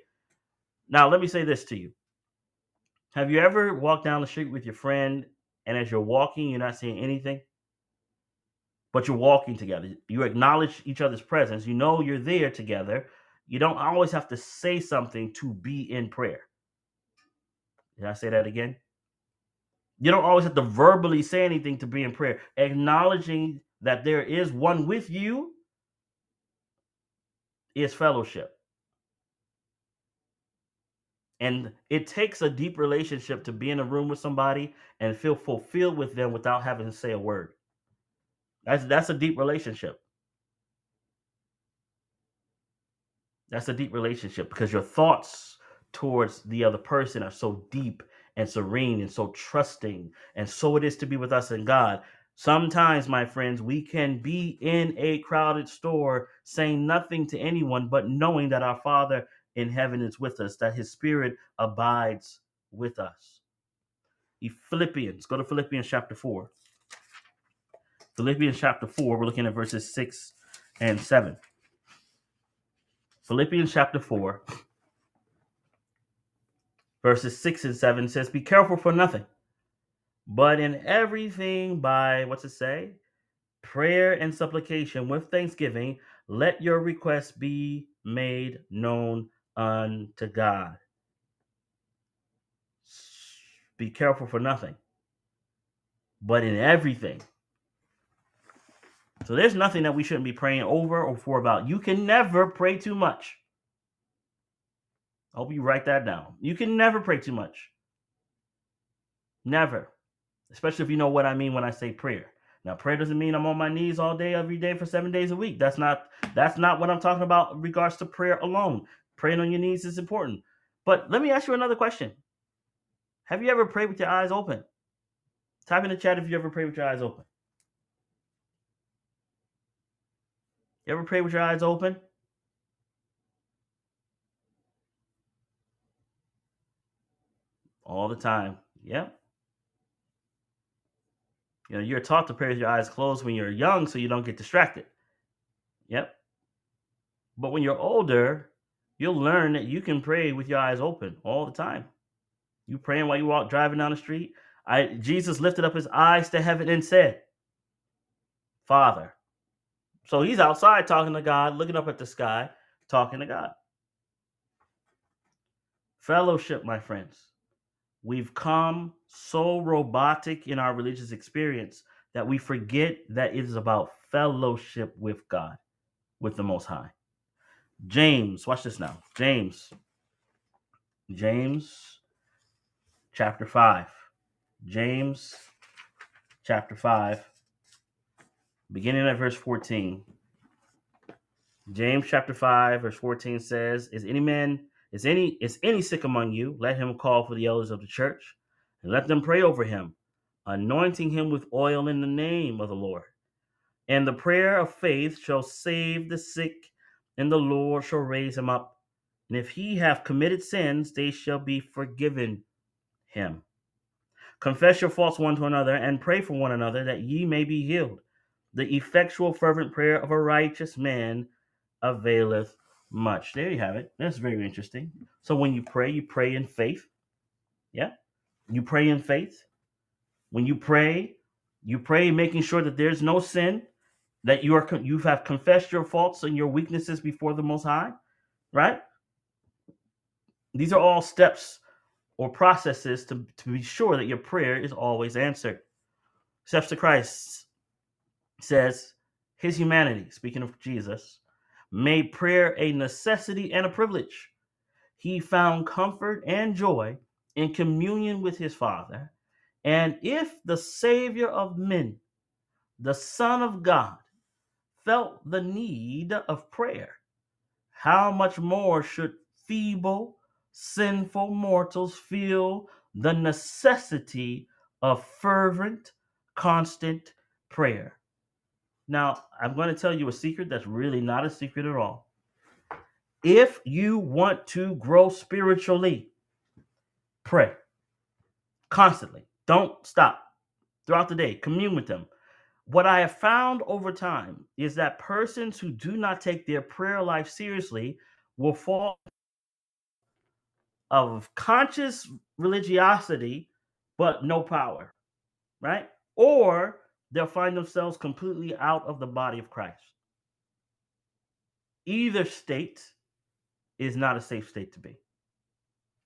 Now, let me say this to you have you ever walked down the street with your friend and as you're walking, you're not seeing anything? But you're walking together. You acknowledge each other's presence. You know you're there together. You don't always have to say something to be in prayer. Did I say that again? You don't always have to verbally say anything to be in prayer. Acknowledging that there is one with you is fellowship. And it takes a deep relationship to be in a room with somebody and feel fulfilled with them without having to say a word. That's that's a deep relationship. That's a deep relationship because your thoughts towards the other person are so deep and serene and so trusting. And so it is to be with us in God. Sometimes, my friends, we can be in a crowded store saying nothing to anyone, but knowing that our Father in heaven is with us, that his spirit abides with us. Philippians, go to Philippians chapter 4. Philippians chapter 4, we're looking at verses 6 and 7. Philippians chapter 4, verses 6 and 7 says, Be careful for nothing, but in everything by, what's it say? Prayer and supplication with thanksgiving, let your requests be made known unto God. Be careful for nothing, but in everything. So there's nothing that we shouldn't be praying over or for about. You can never pray too much. I hope you write that down. You can never pray too much. Never. Especially if you know what I mean when I say prayer. Now, prayer doesn't mean I'm on my knees all day, every day for seven days a week. That's not that's not what I'm talking about in regards to prayer alone. Praying on your knees is important. But let me ask you another question. Have you ever prayed with your eyes open? Type in the chat if you ever prayed with your eyes open. You ever pray with your eyes open? All the time. Yep. You know, you're taught to pray with your eyes closed when you're young so you don't get distracted. Yep. But when you're older, you'll learn that you can pray with your eyes open all the time. You praying while you walk driving down the street. I Jesus lifted up his eyes to heaven and said, Father. So he's outside talking to God, looking up at the sky, talking to God. Fellowship, my friends. We've come so robotic in our religious experience that we forget that it is about fellowship with God, with the Most High. James, watch this now. James, James chapter 5. James chapter 5, beginning at verse 14. James chapter 5, verse 14 says, Is any man, is any, is any sick among you? Let him call for the elders of the church, and let them pray over him, anointing him with oil in the name of the Lord. And the prayer of faith shall save the sick, and the Lord shall raise him up. And if he have committed sins, they shall be forgiven him. Confess your faults one to another, and pray for one another that ye may be healed. The effectual, fervent prayer of a righteous man availeth much. There you have it. That's very interesting. So when you pray, you pray in faith. Yeah. You pray in faith. When you pray, you pray making sure that there's no sin, that you are you have confessed your faults and your weaknesses before the most high, right? These are all steps or processes to, to be sure that your prayer is always answered. Steps to Christ says his humanity, speaking of Jesus, made prayer a necessity and a privilege. He found comfort and joy in communion with his Father. And if the Savior of men, the Son of God, felt the need of prayer, how much more should feeble, sinful mortals feel the necessity of fervent, constant prayer? Now, I'm going to tell you a secret that's really not a secret at all. If you want to grow spiritually, pray constantly. Don't stop throughout the day. Commune with them. What I have found over time is that persons who do not take their prayer life seriously will fall of conscious religiosity but no power, right? Or they'll find themselves completely out of the body of Christ. Either state is not a safe state to be.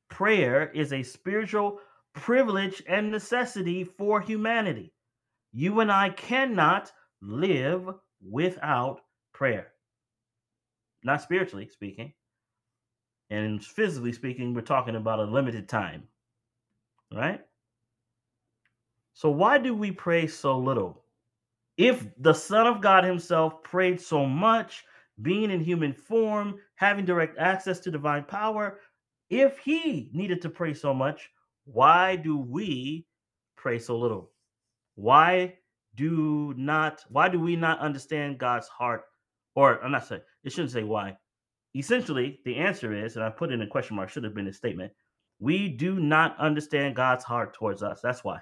Prayer is a spiritual privilege and necessity for humanity. You and I cannot live without prayer. Not spiritually speaking. And physically speaking, we're talking about a limited time. Right? So, why do we pray so little? If the Son of God Himself prayed so much, being in human form, having direct access to divine power, if He needed to pray so much, why do we pray so little? Why do not why do we not understand God's heart? Or I'm not saying it shouldn't say why. Essentially, the answer is, and I put in a question mark, should have been a statement. We do not understand God's heart towards us. That's why.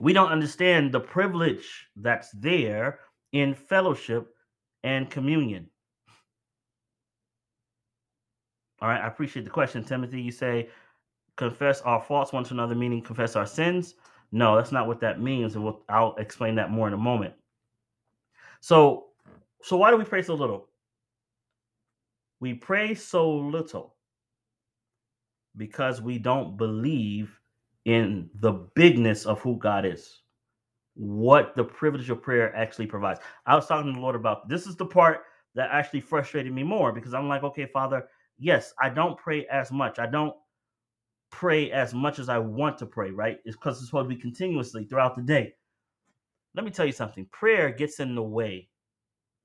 We don't understand the privilege that's there in fellowship and communion. All right, I appreciate the question, Timothy. You say confess our faults one to another, meaning confess our sins. No, that's not what that means, and we'll, I'll explain that more in a moment. So, so why do we pray so little? We pray so little because we don't believe in the bigness of who God is, what the privilege of prayer actually provides. I was talking to the Lord about this is the part that actually frustrated me more because I'm like, okay, Father, yes, I don't pray as much. I don't pray as much as I want to pray, right? It's because it's supposed to be continuously throughout the day. Let me tell you something prayer gets in the way,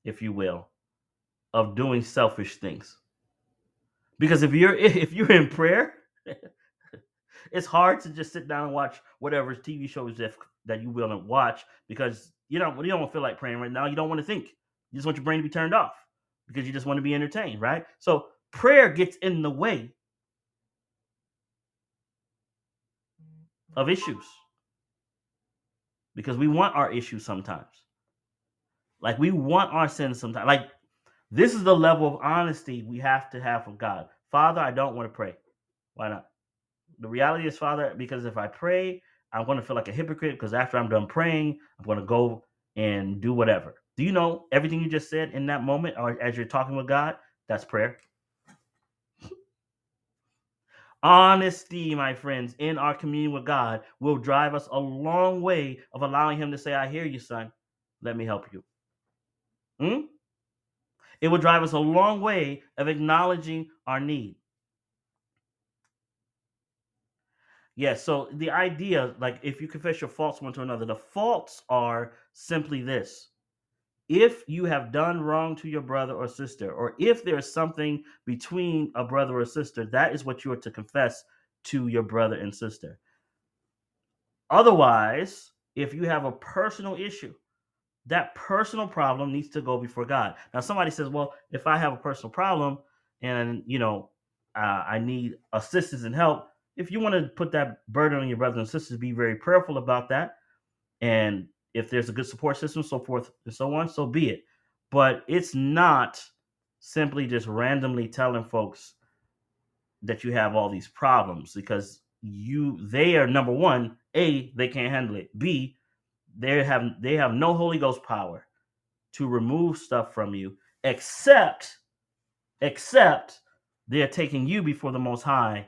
if you will, of doing selfish things. Because if you're if you're in prayer, it's hard to just sit down and watch whatever TV shows that, that you will to watch because you don't you don't feel like praying right now. You don't want to think. You just want your brain to be turned off because you just want to be entertained, right? So prayer gets in the way of issues because we want our issues sometimes. Like we want our sins sometimes. Like this is the level of honesty we have to have with God. Father, I don't want to pray. Why not? The reality is, Father, because if I pray, I'm going to feel like a hypocrite because after I'm done praying, I'm going to go and do whatever. Do you know everything you just said in that moment or as you're talking with God? That's prayer. Honesty, my friends, in our communion with God will drive us a long way of allowing Him to say, I hear you, son. Let me help you. Hmm? It will drive us a long way of acknowledging our need. Yes, so the idea, like if you confess your faults one to another, the faults are simply this. If you have done wrong to your brother or sister, or if there is something between a brother or sister, that is what you are to confess to your brother and sister. Otherwise, if you have a personal issue, that personal problem needs to go before God. Now, somebody says, well, if I have a personal problem and, you know, uh, I need assistance and help, if you want to put that burden on your brothers and sisters, be very prayerful about that. And if there's a good support system, so forth and so on, so be it. But it's not simply just randomly telling folks that you have all these problems because you they are number one, A, they can't handle it. B, they have they have no Holy Ghost power to remove stuff from you except except they're taking you before the most high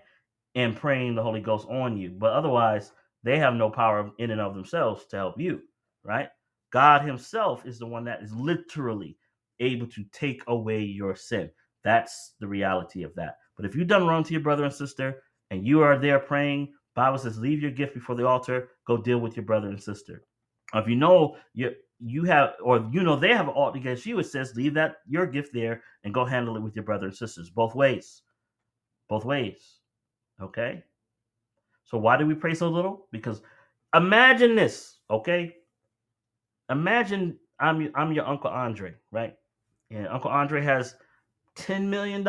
and praying the Holy Ghost on you. But otherwise, they have no power in and of themselves to help you, right? God Himself is the one that is literally able to take away your sin. That's the reality of that. But if you've done wrong to your brother and sister and you are there praying, Bible says, leave your gift before the altar, go deal with your brother and sister. If you know you you have or you know they have an alt against you, it says leave that your gift there and go handle it with your brother and sisters. Both ways. Both ways. Okay. So why do we pray so little? Because imagine this, okay? Imagine I'm I'm your Uncle Andre, right? And Uncle Andre has $10 million.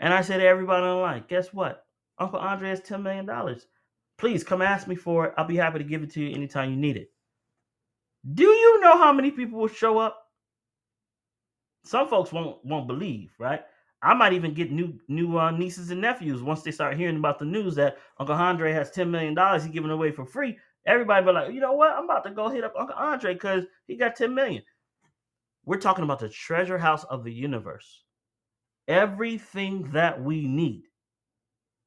And I say to everybody online, guess what? Uncle Andre has $10 million. Please come ask me for it. I'll be happy to give it to you anytime you need it. Do you know how many people will show up? Some folks won't won't believe, right? I might even get new new uh, nieces and nephews once they start hearing about the news that Uncle Andre has ten million dollars he's giving away for free. Everybody be like, you know what? I'm about to go hit up Uncle Andre because he got ten million. We're talking about the treasure house of the universe. Everything that we need,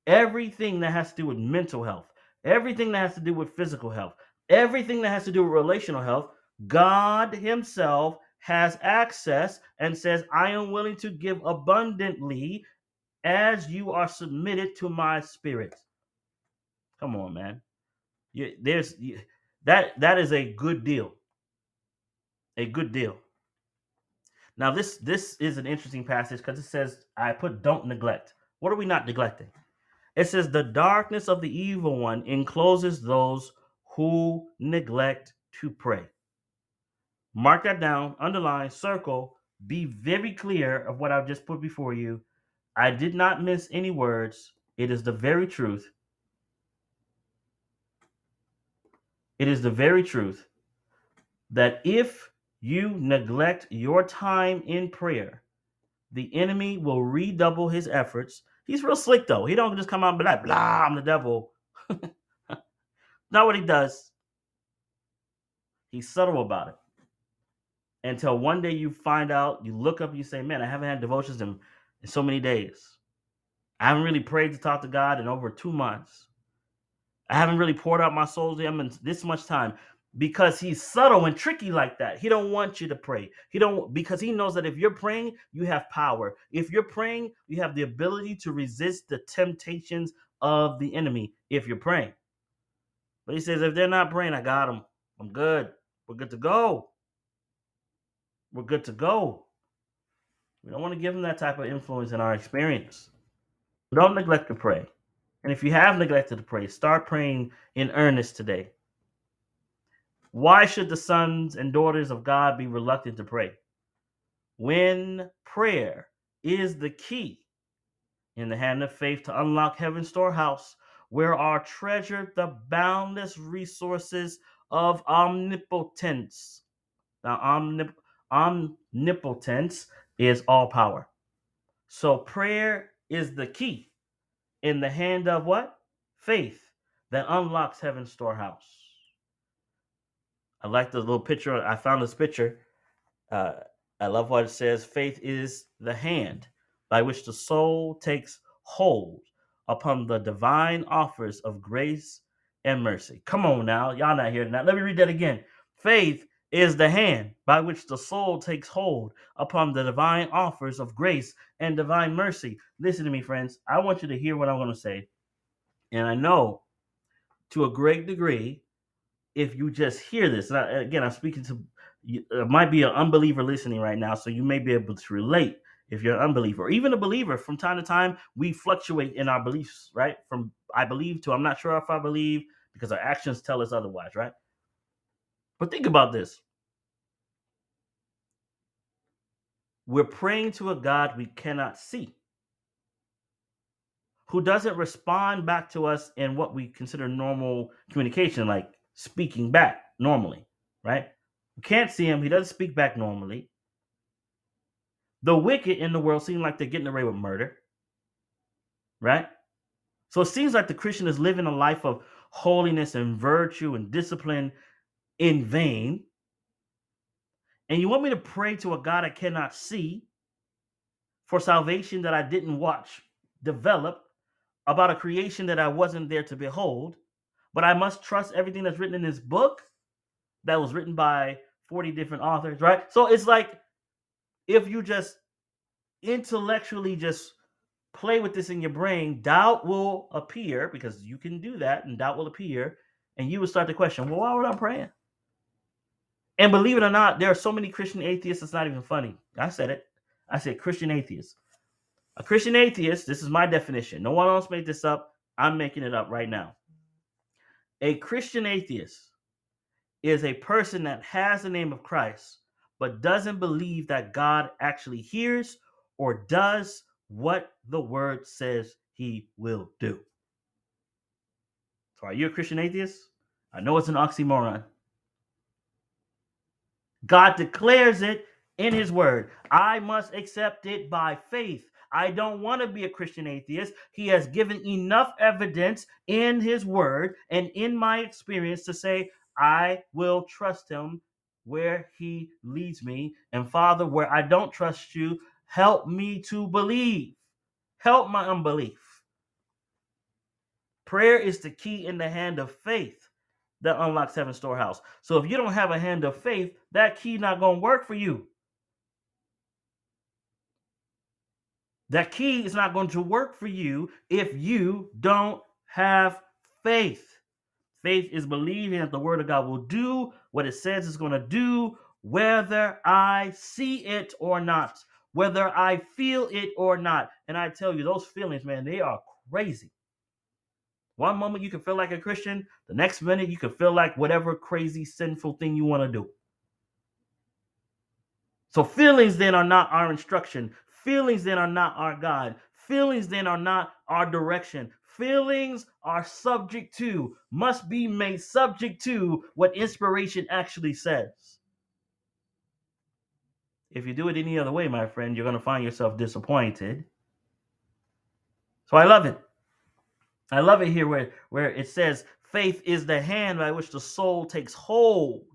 everything that has to do with mental health, everything that has to do with physical health, everything that has to do with relational health, God Himself has access and says, I am willing to give abundantly as you are submitted to my spirit. Come on, man. You, there's you, that that is a good deal. A good deal. Now this this is an interesting passage because it says I put don't neglect. What are we not neglecting? It says the darkness of the evil one encloses those who neglect to pray. Mark that down, underline, circle, be very clear of what I've just put before you. I did not miss any words. It is the very truth. It is the very truth that if you neglect your time in prayer, the enemy will redouble his efforts. He's real slick though. He don't just come out and be like, blah, I'm the devil. Not what he does. He's subtle about it. Until one day you find out, you look up, you say, Man, I haven't had devotions in, in so many days. I haven't really prayed to talk to God in over two months. I haven't really poured out my soul to him in this much time because he's subtle and tricky like that. He don't want you to pray. He don't because he knows that if you're praying, you have power. If you're praying, you have the ability to resist the temptations of the enemy if you're praying. But he says, if they're not praying, I got them. I'm good. We're good to go. We're good to go. We don't want to give them that type of influence in our experience. Don't neglect to pray. And if you have neglected to pray, start praying in earnest today. Why should the sons and daughters of God be reluctant to pray? When prayer is the key in the hand of faith to unlock heaven's storehouse, where are treasured the boundless resources of omnipotence. Now, omnip- omnipotence is all power. So, prayer is the key in the hand of what? Faith that unlocks heaven's storehouse. I like the little picture. I found this picture. Uh, I love what it says. Faith is the hand by which the soul takes hold upon the divine offers of grace and mercy. Come on now, y'all not hearing that. Let me read that again. Faith is the hand by which the soul takes hold upon the divine offers of grace and divine mercy. Listen to me, friends. I want you to hear what I'm going to say. And I know to a great degree, if you just hear this, and I, again, I'm speaking to you, uh, might be an unbeliever listening right now, so you may be able to relate if you're an unbeliever or even a believer. From time to time, we fluctuate in our beliefs, right? From I believe to I'm not sure if I believe because our actions tell us otherwise, right? But think about this. We're praying to a God we cannot see, who doesn't respond back to us in what we consider normal communication, like speaking back normally, right? We can't see him. He doesn't speak back normally. The wicked in the world seem like they're getting away with murder, right? So it seems like the Christian is living a life of holiness and virtue and discipline in vain. And you want me to pray to a God I cannot see for salvation that I didn't watch develop, about a creation that I wasn't there to behold, but I must trust everything that's written in this book that was written by 40 different authors, right? So it's like if you just intellectually just play with this in your brain, doubt will appear because you can do that, and doubt will appear, and you will start to question, well, why would I praying? And believe it or not, there are so many Christian atheists, it's not even funny. I said it. I said Christian atheists. A Christian atheist, this is my definition. No one else made this up. I'm making it up right now. A Christian atheist is a person that has the name of Christ, but doesn't believe that God actually hears or does what the word says he will do. So, are you a Christian atheist? I know it's an oxymoron. God declares it in his word. I must accept it by faith. I don't want to be a Christian atheist. He has given enough evidence in his word and in my experience to say, I will trust him where he leads me. And Father, where I don't trust you, help me to believe. Help my unbelief. Prayer is the key in the hand of faith that unlocks heaven's storehouse. So if you don't have a hand of faith, that key not going to work for you. That key is not going to work for you if you don't have faith. Faith is believing that the word of God will do what it says it's going to do, whether I see it or not, whether I feel it or not. And I tell you, those feelings, man, they are crazy. One moment you can feel like a Christian, the next minute you can feel like whatever crazy, sinful thing you want to do. So, feelings then are not our instruction. Feelings then are not our God. Feelings then are not our direction. Feelings are subject to, must be made subject to what inspiration actually says. If you do it any other way, my friend, you're going to find yourself disappointed. So I love it. I love it here where, where it says, faith is the hand by which the soul takes hold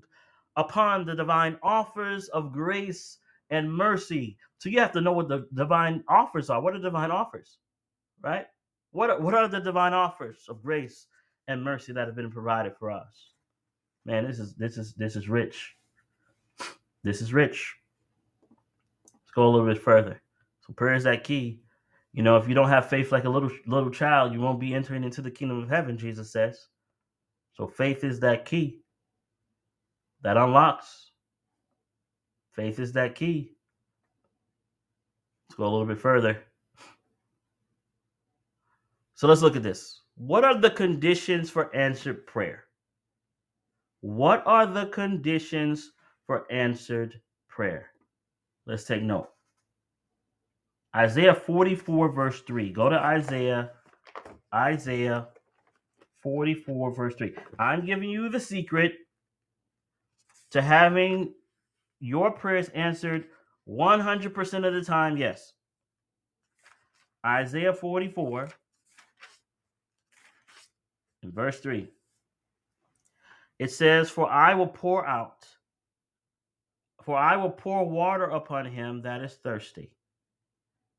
upon the divine offers of grace and mercy. So you have to know what the divine offers are. What are divine offers? Right? What are, what are the divine offers of grace and mercy that have been provided for us? Man, this is this is this is rich. This is rich. Let's go a little bit further. So prayer is that key. You know, if you don't have faith like a little little child, you won't be entering into the kingdom of heaven, Jesus says. So faith is that key that unlocks. Faith is that key. Let's go a little bit further. So let's look at this. What are the conditions for answered prayer? What are the conditions for answered prayer? Let's take note. Isaiah 44, verse 3. Go to Isaiah, Isaiah 44, verse 3. I'm giving you the secret to having your prayers answered 100% of the time. Yes. Isaiah 44, in verse 3. It says, For I will pour out, for I will pour water upon him that is thirsty,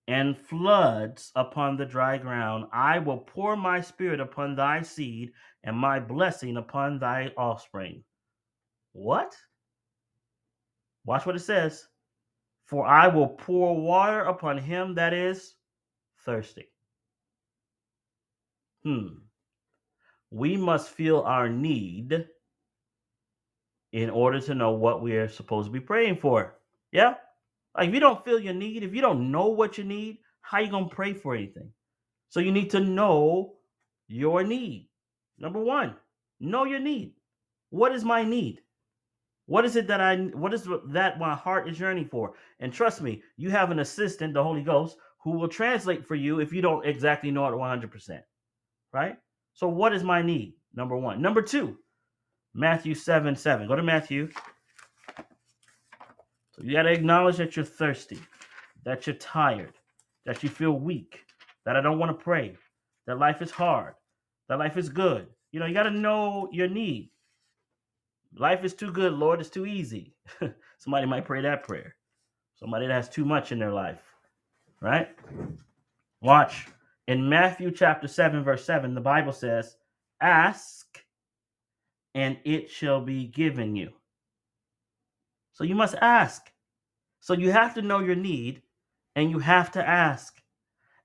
and floods upon the dry ground. I will pour my spirit upon thy seed and my blessing upon thy offspring. What? Watch what it says. For I will pour water upon him that is thirsty. Hmm. We must feel our need in order to know what we are supposed to be praying for. Yeah? Like if you don't feel your need, if you don't know what you need, how you gonna pray for anything? So you need to know your need. Number one, know your need. What is my need? What is it that I what is that my heart is yearning for? And trust me, you have an assistant, the Holy Ghost, who will translate for you if you don't exactly know it 100%. Right? So what is my need? Number 1. Number 2, Matthew 7 7. Go to Matthew. You got to acknowledge that you're thirsty, that you're tired, that you feel weak, that I don't want to pray, that life is hard, that life is good. You know, you got to know your need. Life is too good, Lord. It's too easy. Somebody might pray that prayer. Somebody that has too much in their life, right? Watch. In Matthew chapter 7, verse 7, the Bible says, Ask and it shall be given you. So you must ask. So you have to know your need and you have to ask.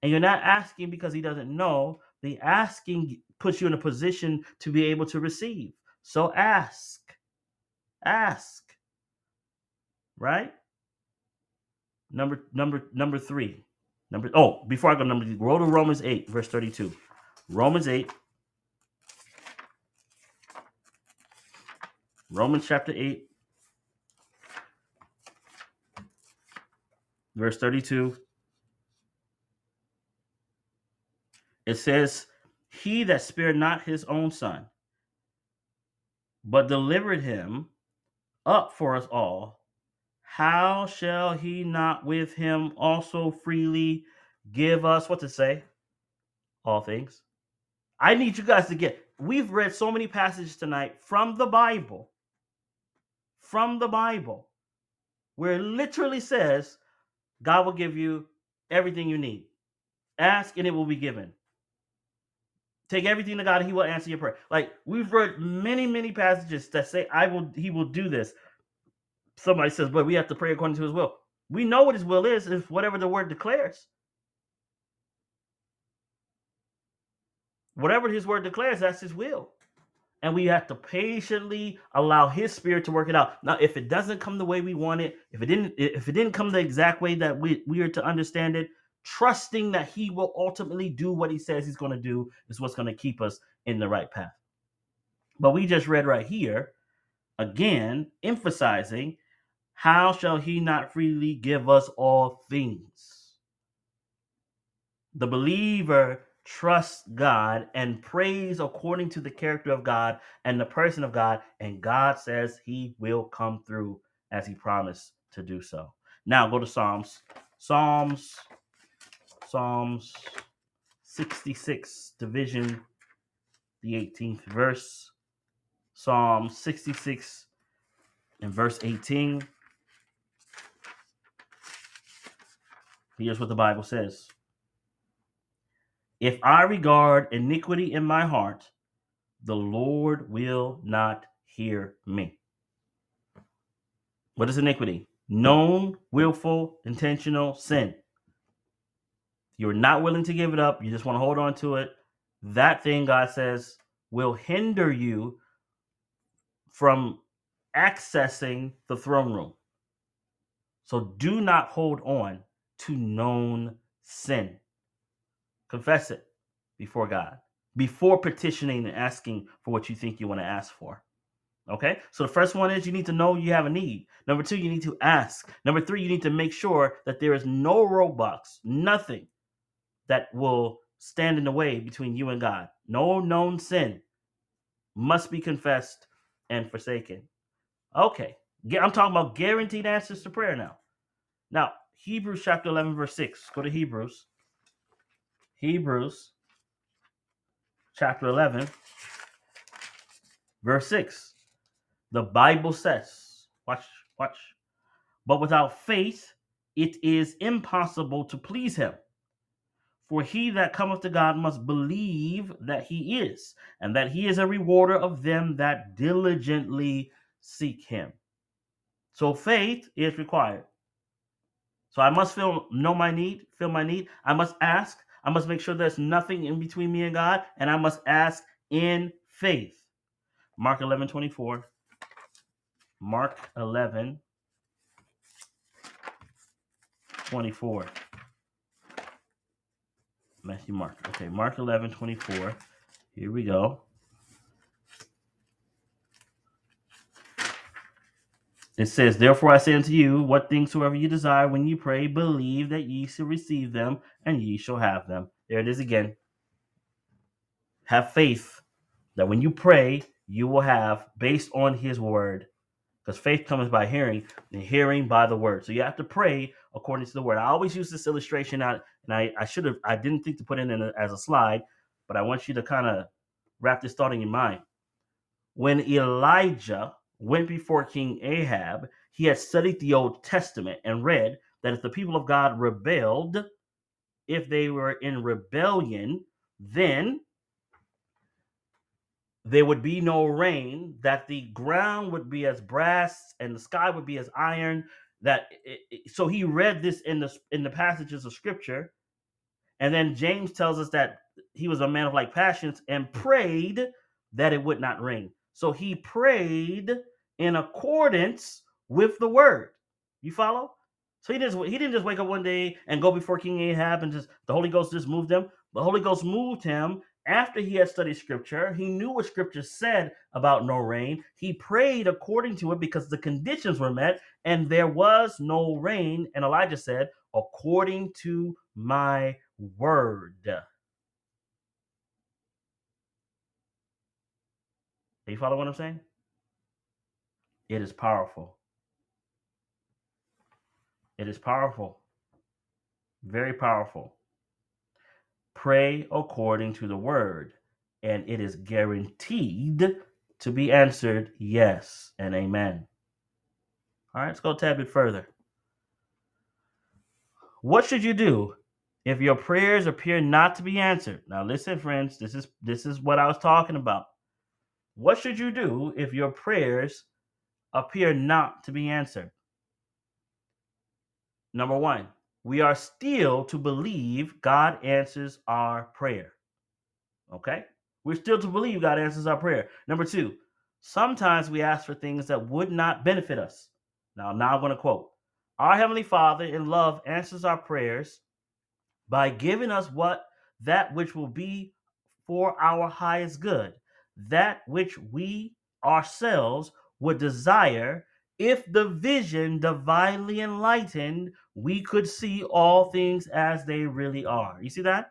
And you're not asking because he doesn't know. The asking puts you in a position to be able to receive. So ask. Ask. Right? Number number number 3. Number oh, before I go number 3, go to Romans 8 verse 32. Romans 8 Romans chapter 8 verse 32 it says he that spared not his own son but delivered him up for us all how shall he not with him also freely give us what to say? All things. I need you guys to get we've read so many passages tonight from the bible from the bible where it literally says God will give you everything you need. Ask and it will be given. Take everything to God, He will answer your prayer. Like we've read many, many passages that say, I will, He will do this. Somebody says, but we have to pray according to His will. We know what His will is, is whatever the word declares. Whatever His word declares, that's His will and we have to patiently allow his spirit to work it out. Now if it doesn't come the way we want it if it didn't if it didn't come the exact way that we, we are to understand it trusting that he will ultimately do what he says he's going to do is what's going to keep us in the right path. But we just read right here again emphasizing how shall he not freely give us all things? The believer trusts God and prays according to the character of God and the person of God, and God says he will come through as he promised to do so. Now go to Psalms. Psalms, Psalms 66, division, the 18th verse. Psalm 66 and verse 18. Here's what the Bible says. If I regard iniquity in my heart, the Lord will not hear me. What is iniquity? Known, willful, intentional sin. You're not willing to give it up. You just want to hold on to it. That thing, God says, will hinder you from accessing the throne room. So do not hold on to known sin. Confess it before God, before petitioning and asking for what you think you want to ask for. Okay, so the first one is you need to know you have a need. Number two, you need to ask. Number three, you need to make sure that there is no roadblocks, nothing that will stand in the way between you and God. No known sin must be confessed and forsaken. Okay, I'm talking about guaranteed answers to prayer now. Now, Hebrews chapter 11, verse 6. Go to Hebrews. Hebrews chapter 11, verse 6. The Bible says, watch, watch. But without faith, it is impossible to please him. For he that cometh to God must believe that he is, and that he is a rewarder of them that diligently seek him. So faith is required. So I must feel know my need, feel my need. I must ask. I must make sure there's nothing in between me and God, and I must ask in faith. Mark 11, 24. Mark 11, 24. Matthew, Mark. Okay, Mark 11, 24. Here we go. It says, Therefore I say unto you, what things soever you desire when you pray, believe that ye shall receive them, and ye shall have them. There it is again. Have faith that when you pray, you will have based on his word. Because faith comes by hearing, and hearing by the word. So you have to pray according to the word. I always use this illustration out, and I, I should have, I didn't think to put it in a, as a slide, but I want you to kind of wrap this thought in your mind. When Elijah went before King Ahab, he had studied the Old Testament and read that if the people of God rebelled, if they were in rebellion, then there would be no rain, that the ground would be as brass and the sky would be as iron. That it, so he read this in the in the passages of scripture, and then James tells us that he was a man of like passions and prayed that it would not rain. So he prayed in accordance with the word. You follow? So he didn't he didn't just wake up one day and go before King Ahab and just the Holy Ghost just moved him. The Holy Ghost moved him after he had studied scripture. He knew what scripture said about no rain. He prayed according to it because the conditions were met and there was no rain. And Elijah said, according to my word. Do you follow what I'm saying? It is powerful. It is powerful. Very powerful. Pray according to the word, and it is guaranteed to be answered yes and amen. All right, let's go a tad bit further. What should you do if your prayers appear not to be answered? Now listen, friends, this is this is what I was talking about. What should you do if your prayers appear not to be answered? Number one, we are still to believe God answers our prayer. Okay? We're still to believe God answers our prayer. Number two, sometimes we ask for things that would not benefit us. Now, now I'm going to quote Our Heavenly Father in love answers our prayers by giving us what that which will be for our highest good, that which we ourselves would desire if the vision divinely enlightened, we could see all things as they really are. You see that?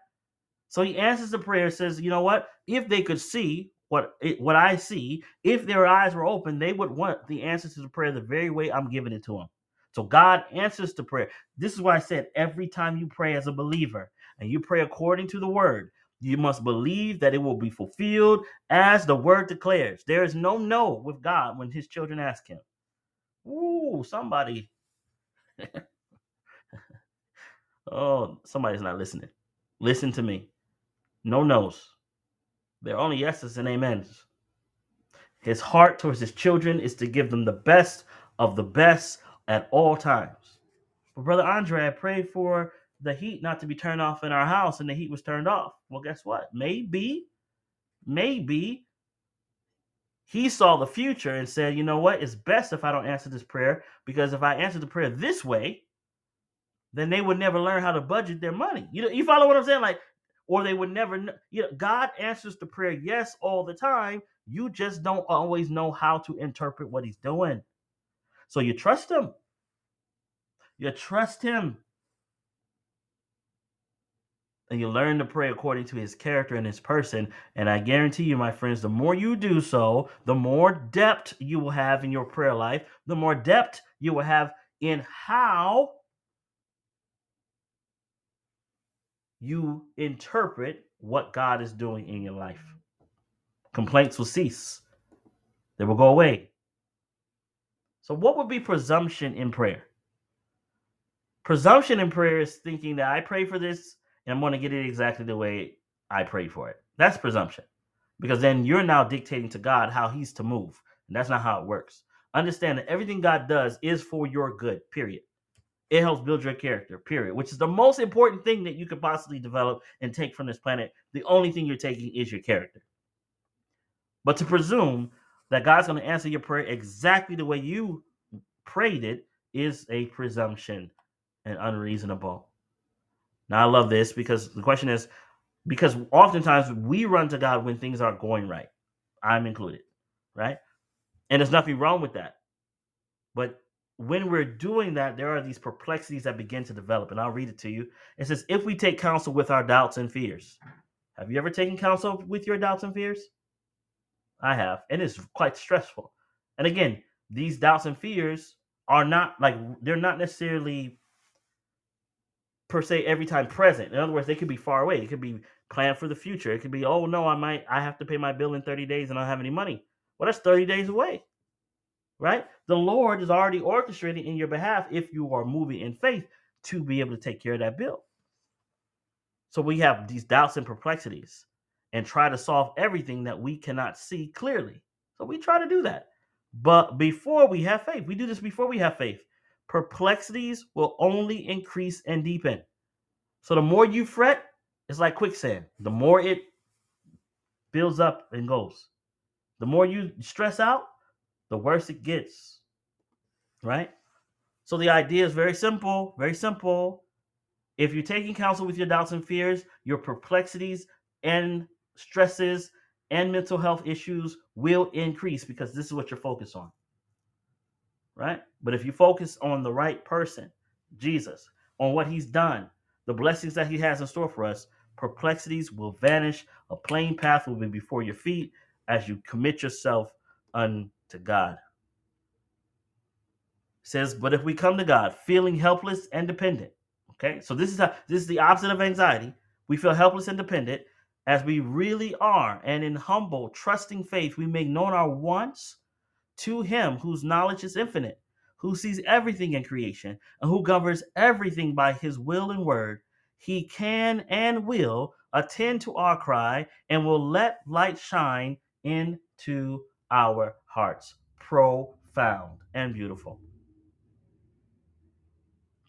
So he answers the prayer, says, you know what? If they could see what what I see, if their eyes were open, they would want the answer to the prayer the very way I'm giving it to them. So God answers the prayer. This is why I said every time you pray as a believer and you pray according to the word, you must believe that it will be fulfilled as the word declares. There is no no with God when his children ask him. Ooh, somebody. oh, somebody's not listening. Listen to me. No no's. There are only yeses and amens. His heart towards his children is to give them the best of the best at all times. But Brother Andre, I prayed for the heat not to be turned off in our house, and the heat was turned off. Well, guess what? Maybe, maybe he saw the future and said, you know what? It's best if I don't answer this prayer because if I answer the prayer this way, then they would never learn how to budget their money. You know, you follow what I'm saying? Like, or they would never know. You know, God answers the prayer yes all the time. You just don't always know how to interpret what He's doing. So you trust Him. You trust Him. And you learn to pray according to His character and His person. And I guarantee you, my friends, the more you do so, the more depth you will have in your prayer life, the more depth you will have in how you interpret what God is doing in your life. Complaints will cease, they will go away. So, what would be presumption in prayer? Presumption in prayer is thinking that I pray for this and I'm going to get it exactly the way I prayed for it. That's presumption because then you're now dictating to God how he's to move. And that's not how it works. Understand that everything God does is for your good, period. It helps build your character, period, which is the most important thing that you could possibly develop and take from this planet. The only thing you're taking is your character. But to presume that God's going to answer your prayer exactly the way you prayed it is a presumption and unreasonable. Now, I love this because the question is because oftentimes we run to God when things aren't going right. I'm included, right? And there's nothing wrong with that. But when we're doing that, there are these perplexities that begin to develop. And I'll read it to you. It says, If we take counsel with our doubts and fears, have you ever taken counsel with your doubts and fears? I have. And it's quite stressful. And again, these doubts and fears are not like, they're not necessarily per se every time present. In other words, they could be far away. It could be planned for the future. It could be, oh no, I might I have to pay my bill in 30 days and I don't have any money. Well, that's 30 days away. Right? The Lord is already orchestrating in your behalf if you are moving in faith to be able to take care of that bill. So we have these doubts and perplexities and try to solve everything that we cannot see clearly. So we try to do that. But before we have faith, we do this before we have faith perplexities will only increase and deepen. So the more you fret, it's like quicksand. The more it builds up and goes. The more you stress out, the worse it gets. Right? So the idea is very simple, very simple. If you're taking counsel with your doubts and fears, your perplexities and stresses and mental health issues will increase because this is what you're focused on right? But if you focus on the right person, Jesus, on what he's done, the blessings that he has in store for us, perplexities will vanish. A plain path will be before your feet as you commit yourself unto God. It says, but if we come to God feeling helpless and dependent, okay, so this is how this is the opposite of anxiety. We feel helpless and dependent as we really are, and in humble, trusting faith, we make known our wants to him whose knowledge is infinite, who sees everything in creation, and who governs everything by his will and word, he can and will attend to our cry and will let light shine into our hearts. Profound and beautiful.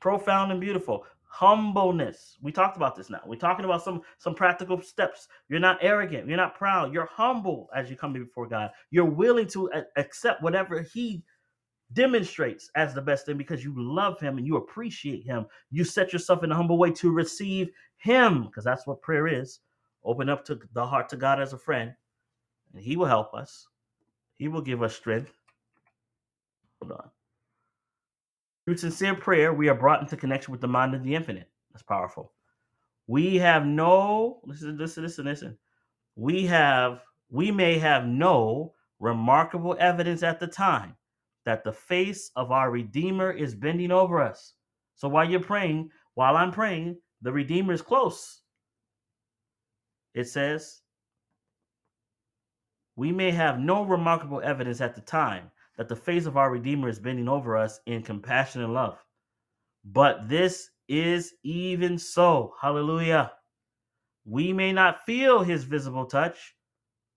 Profound and beautiful humbleness. We talked about this now. We're talking about some some practical steps. You're not arrogant. You're not proud. You're humble as you come before god. You're willing to accept whatever he demonstrates as the best thing because you love him and you appreciate him. You set yourself in a humble way to receive him because that's what prayer is. Open up to the heart to god as a friend and he will help us. He will give us strength. Hold on through sincere prayer, we are brought into connection with the mind of the infinite. That's powerful. We have no, listen, listen, listen, listen. We have, we may have no remarkable evidence at the time that the face of our Redeemer is bending over us. So while you're praying, while I'm praying, the Redeemer is close. It says, we may have no remarkable evidence at the time that the face of our Redeemer is bending over us in compassion and love. But this is even so. Hallelujah. We may not feel his visible touch.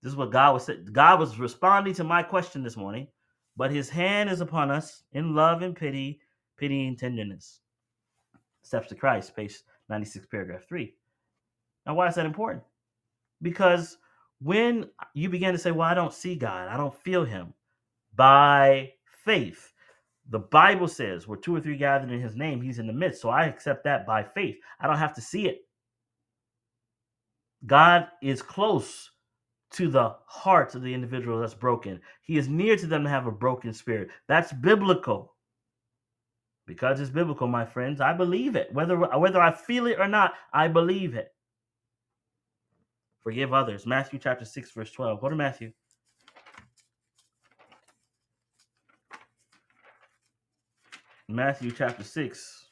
This is what God was saying. God was responding to my question this morning. But his hand is upon us in love and pity, pity and tenderness. Steps to Christ, page 96, paragraph 3. Now, why is that important? Because when you begin to say, Well, I don't see God, I don't feel him, by faith. The Bible says, where two or three gathered in his name, he's in the midst. So I accept that by faith. I don't have to see it. God is close to the heart of the individual that's broken. He is near to them to have a broken spirit. That's biblical. Because it's biblical, my friends, I believe it. Whether whether I feel it or not, I believe it. Forgive others. Matthew chapter 6 verse 12. Go to Matthew. Matthew chapter 6,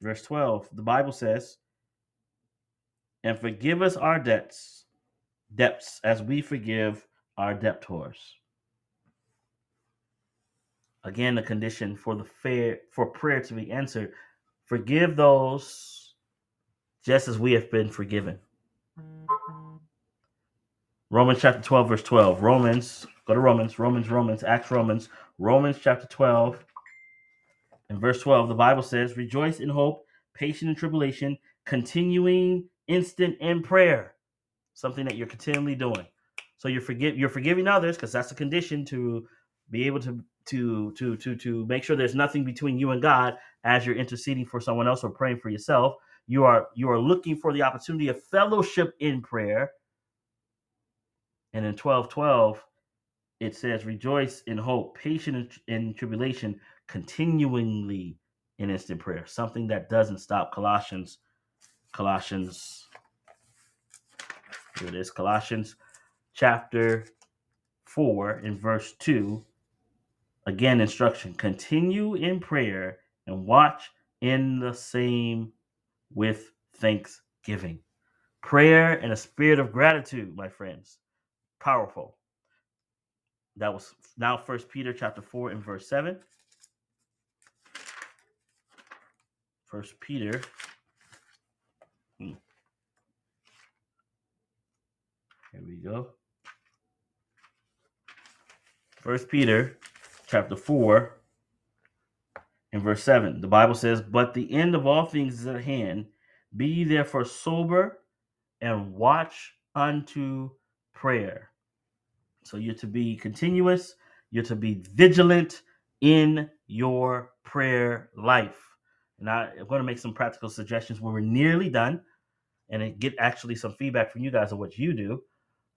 verse 12, the Bible says, And forgive us our debts, debts as we forgive our debtors. Again, the condition for the fair for prayer to be answered, Forgive those just as we have been forgiven. Romans chapter 12, verse 12. Romans, go to Romans, Romans, Romans, Acts, Romans, Romans chapter 12, and verse 12. The Bible says, Rejoice in hope, patient in tribulation, continuing instant in prayer. Something that you're continually doing. So you're forgive you're forgiving others because that's a condition to be able to to to to to make sure there's nothing between you and God as you're interceding for someone else or praying for yourself. You are you are looking for the opportunity of fellowship in prayer. And in 1212, it says, Rejoice in hope, patient in, in tribulation, continuingly in instant prayer. Something that doesn't stop. Colossians, Colossians, here it is, Colossians chapter 4 in verse 2 again instruction continue in prayer and watch in the same with thanksgiving prayer and a spirit of gratitude my friends powerful that was now first peter chapter 4 and verse 7 first peter hmm, here we go First Peter chapter 4 and verse 7. The Bible says, But the end of all things is at hand. Be ye therefore sober and watch unto prayer. So you're to be continuous, you're to be vigilant in your prayer life. And I, I'm going to make some practical suggestions when we're nearly done and get actually some feedback from you guys on what you do.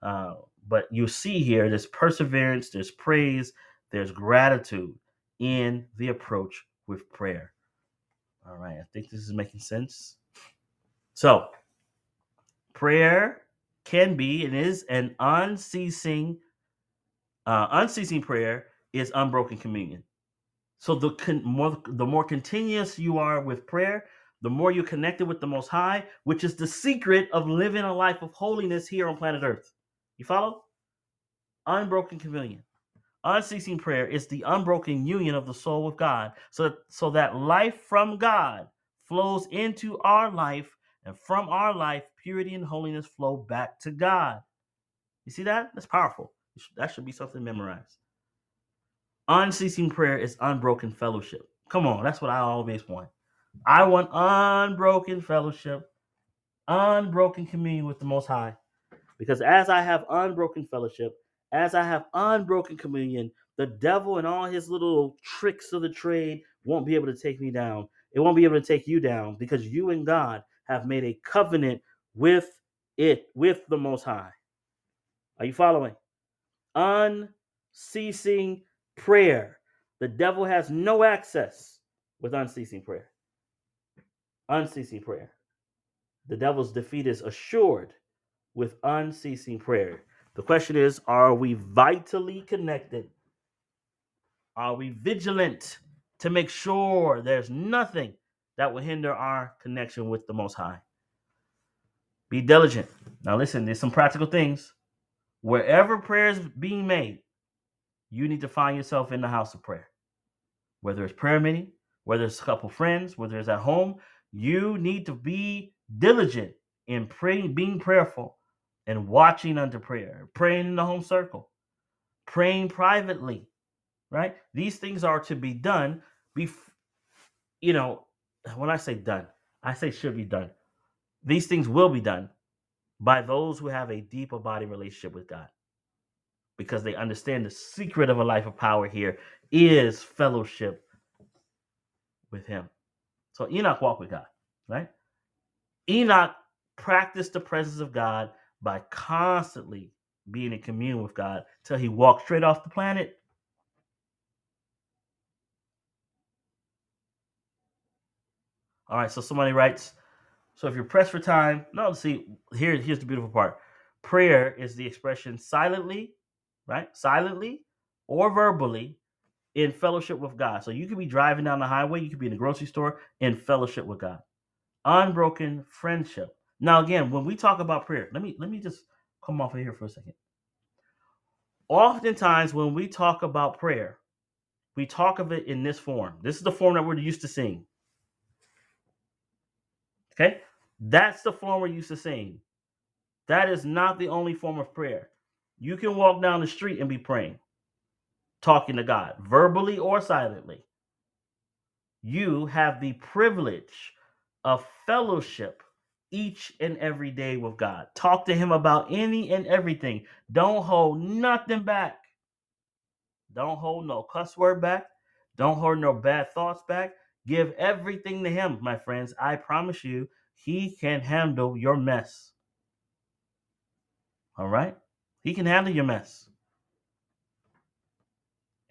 Uh, but you see here there's perseverance, there's praise, there's gratitude in the approach with prayer. All right, I think this is making sense. So, prayer can be and is an unceasing, uh, unceasing prayer is unbroken communion. So the con- more the more continuous you are with prayer, the more you're connected with the Most High, which is the secret of living a life of holiness here on planet Earth. You follow? Unbroken communion. Unceasing prayer is the unbroken union of the soul with God. So, so that life from God flows into our life, and from our life, purity and holiness flow back to God. You see that? That's powerful. That should be something memorized. Unceasing prayer is unbroken fellowship. Come on, that's what I always want. I want unbroken fellowship, unbroken communion with the Most High. Because as I have unbroken fellowship, as I have unbroken communion, the devil and all his little tricks of the trade won't be able to take me down. It won't be able to take you down because you and God have made a covenant with it, with the Most High. Are you following? Unceasing prayer. The devil has no access with unceasing prayer. Unceasing prayer. The devil's defeat is assured with unceasing prayer. The question is Are we vitally connected? Are we vigilant to make sure there's nothing that will hinder our connection with the Most High? Be diligent. Now, listen, there's some practical things. Wherever prayer is being made, you need to find yourself in the house of prayer. Whether it's prayer meeting, whether it's a couple friends, whether it's at home, you need to be diligent in praying, being prayerful and watching under prayer, praying in the home circle, praying privately, right? These things are to be done. Bef- you know, when I say done, I say should be done. These things will be done by those who have a deep abiding relationship with God because they understand the secret of a life of power here is fellowship with Him. So Enoch walked with God, right? Enoch practiced the presence of God by constantly being in commune with God till he walked straight off the planet. All right, so somebody writes, so if you're pressed for time, no, see, here, here's the beautiful part. Prayer is the expression silently, right? Silently or verbally in fellowship with God. So you could be driving down the highway, you could be in the grocery store in fellowship with God. Unbroken friendship. Now, again, when we talk about prayer, let me let me just come off of here for a second. Oftentimes, when we talk about prayer, we talk of it in this form. This is the form that we're used to seeing. Okay? That's the form we're used to seeing. That is not the only form of prayer. You can walk down the street and be praying, talking to God, verbally or silently. You have the privilege of fellowship each and every day with God. Talk to Him about any and everything. Don't hold nothing back. Don't hold no cuss word back. Don't hold no bad thoughts back. Give everything to Him, my friends. I promise you, He can handle your mess. All right? He can handle your mess.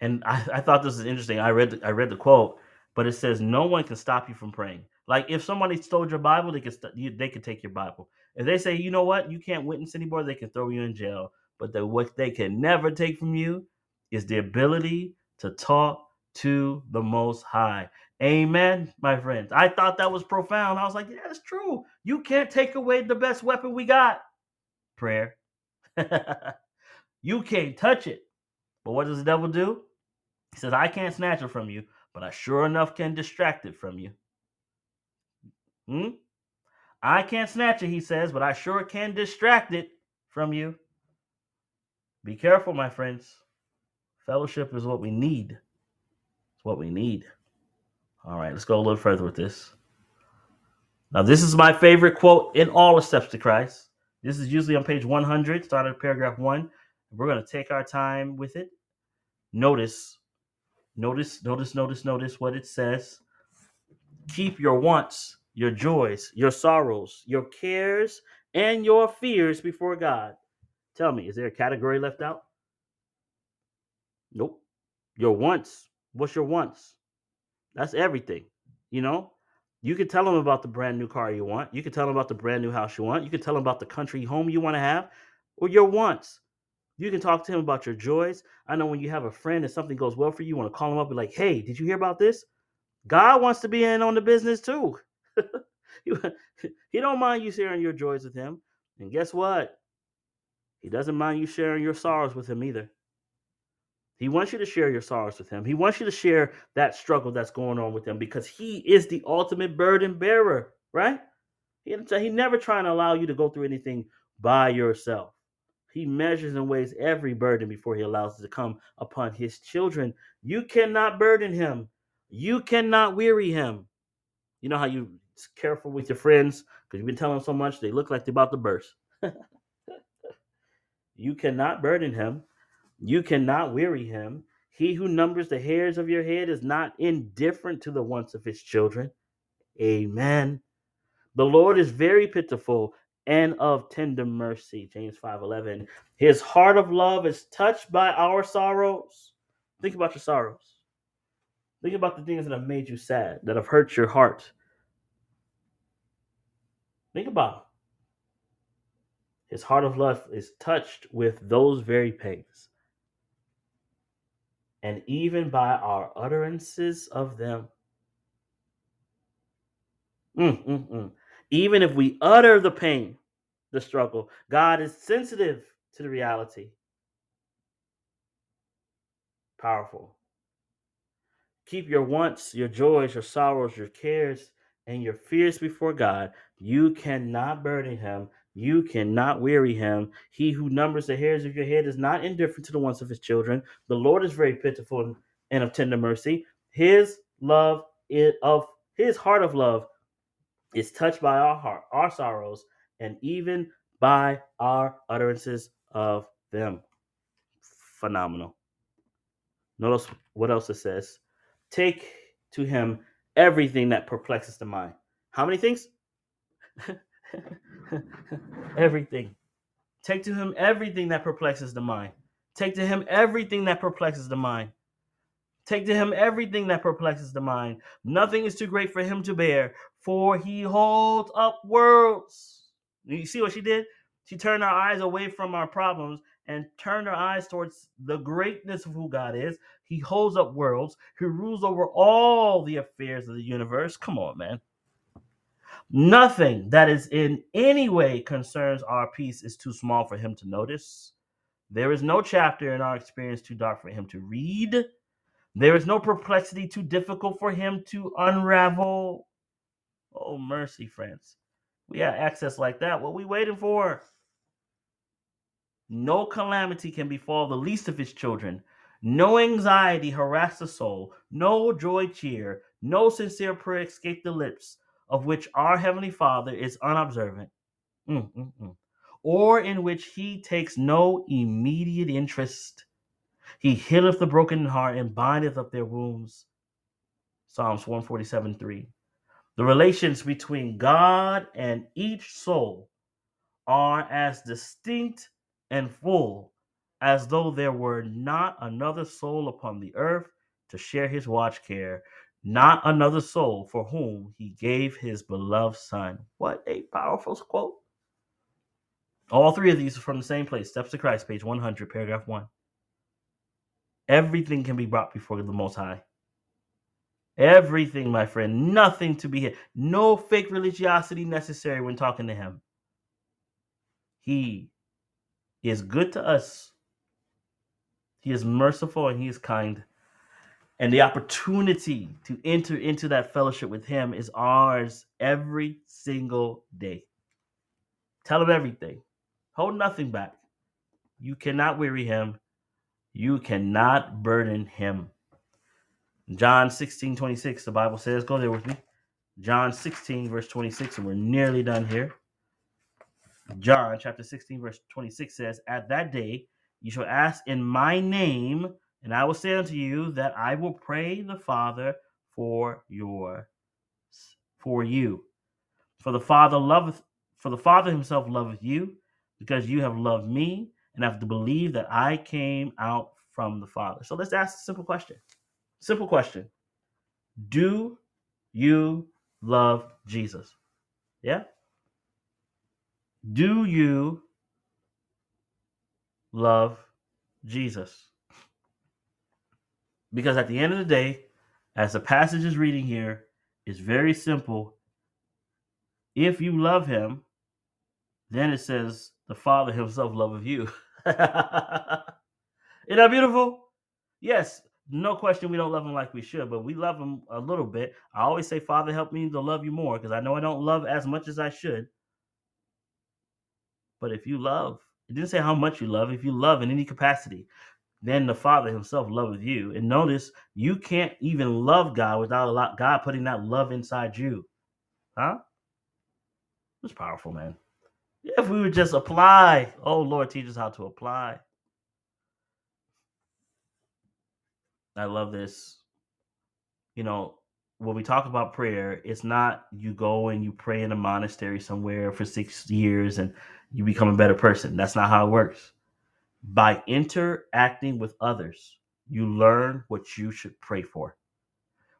and I, I thought this is interesting. I read the, I read the quote, but it says no one can stop you from praying. Like if somebody stole your Bible, they could st- you, they could take your Bible. If they say, you know what, you can't witness anymore, they can throw you in jail. But the, what they can never take from you is the ability to talk to the Most High. Amen, my friends. I thought that was profound. I was like, yeah, that's true. You can't take away the best weapon we got, prayer. you can't touch it. But what does the devil do? He says, I can't snatch it from you, but I sure enough can distract it from you. Hmm? I can't snatch it, he says, but I sure can distract it from you. Be careful, my friends. Fellowship is what we need. It's what we need. All right, let's go a little further with this. Now, this is my favorite quote in all the steps to Christ. This is usually on page 100, started at paragraph one. We're going to take our time with it. Notice, notice, notice, notice, notice what it says Keep your wants, your joys, your sorrows, your cares, and your fears before God. Tell me, is there a category left out? Nope. Your wants. What's your wants? That's everything. You know, you can tell them about the brand new car you want. You can tell them about the brand new house you want. You can tell them about the country home you want to have or your wants. You can talk to him about your joys. I know when you have a friend and something goes well for you, you want to call him up and be like, hey, did you hear about this? God wants to be in on the business too. he don't mind you sharing your joys with him. And guess what? He doesn't mind you sharing your sorrows with him either. He wants you to share your sorrows with him. He wants you to share that struggle that's going on with him because he is the ultimate burden bearer, right? He, he never trying to allow you to go through anything by yourself. He measures and weighs every burden before he allows it to come upon his children. You cannot burden him. You cannot weary him. You know how you careful with your friends because you've been telling them so much they look like they're about to burst. you cannot burden him. You cannot weary him. He who numbers the hairs of your head is not indifferent to the wants of his children. Amen. The Lord is very pitiful and of tender mercy. James 5:11. His heart of love is touched by our sorrows. Think about your sorrows. Think about the things that have made you sad, that have hurt your heart. Think about them. His heart of love is touched with those very pains. And even by our utterances of them. Mm, mm, mm. Even if we utter the pain, the struggle, God is sensitive to the reality. Powerful. Keep your wants, your joys, your sorrows, your cares, and your fears before God. You cannot burden him. You cannot weary him. He who numbers the hairs of your head is not indifferent to the wants of his children. The Lord is very pitiful and of tender mercy. His love is of his heart of love is touched by our heart, our sorrows, and even by our utterances of them. Phenomenal. Notice what else it says. Take to him everything that perplexes the mind. How many things? everything. Take to him everything that perplexes the mind. Take to him everything that perplexes the mind. Take to him everything that perplexes the mind. Nothing is too great for him to bear, for he holds up worlds. You see what she did? She turned our eyes away from our problems and turned our eyes towards the greatness of who God is. He holds up worlds. He rules over all the affairs of the universe. Come on, man. Nothing that is in any way concerns our peace is too small for him to notice. There is no chapter in our experience too dark for him to read. There is no perplexity too difficult for him to unravel. Oh, mercy, friends. We have access like that. What we waiting for? No calamity can befall the least of his children. No anxiety harass the soul. No joy cheer. No sincere prayer escape the lips of which our Heavenly Father is unobservant. Mm, mm, mm. Or in which he takes no immediate interest. He healeth the broken heart and bindeth up their wounds. Psalms 147 3. The relations between God and each soul are as distinct and full as though there were not another soul upon the earth to share his watch care, not another soul for whom he gave his beloved Son. What a powerful quote. All three of these are from the same place Steps to Christ, page 100, paragraph 1. Everything can be brought before the Most High. Everything, my friend. Nothing to be hid. No fake religiosity necessary when talking to him. He is good to us. He is merciful and he is kind. And the opportunity to enter into that fellowship with him is ours every single day. Tell him everything. Hold nothing back. You cannot weary him. You cannot burden him. John 16, 26, the Bible says, go there with me. John 16, verse 26, and we're nearly done here. John chapter 16, verse 26 says, At that day you shall ask in my name, and I will say unto you that I will pray the Father for your for you. For the Father loveth for the Father himself loveth you, because you have loved me, and have to believe that I came out from the Father. So let's ask a simple question. Simple question. Do you love Jesus? Yeah? Do you love Jesus? Because at the end of the day, as the passage is reading here, is very simple. If you love him, then it says the Father himself loveth you. Isn't that beautiful? Yes, no question we don't love him like we should, but we love him a little bit. I always say, Father, help me to love you more because I know I don't love as much as I should. But if you love, it didn't say how much you love. If you love in any capacity, then the Father Himself loveth you. And notice you can't even love God without God putting that love inside you. Huh? It's powerful, man. If we would just apply, oh Lord, teach us how to apply. I love this. You know, when we talk about prayer, it's not you go and you pray in a monastery somewhere for six years and you become a better person. That's not how it works. By interacting with others, you learn what you should pray for.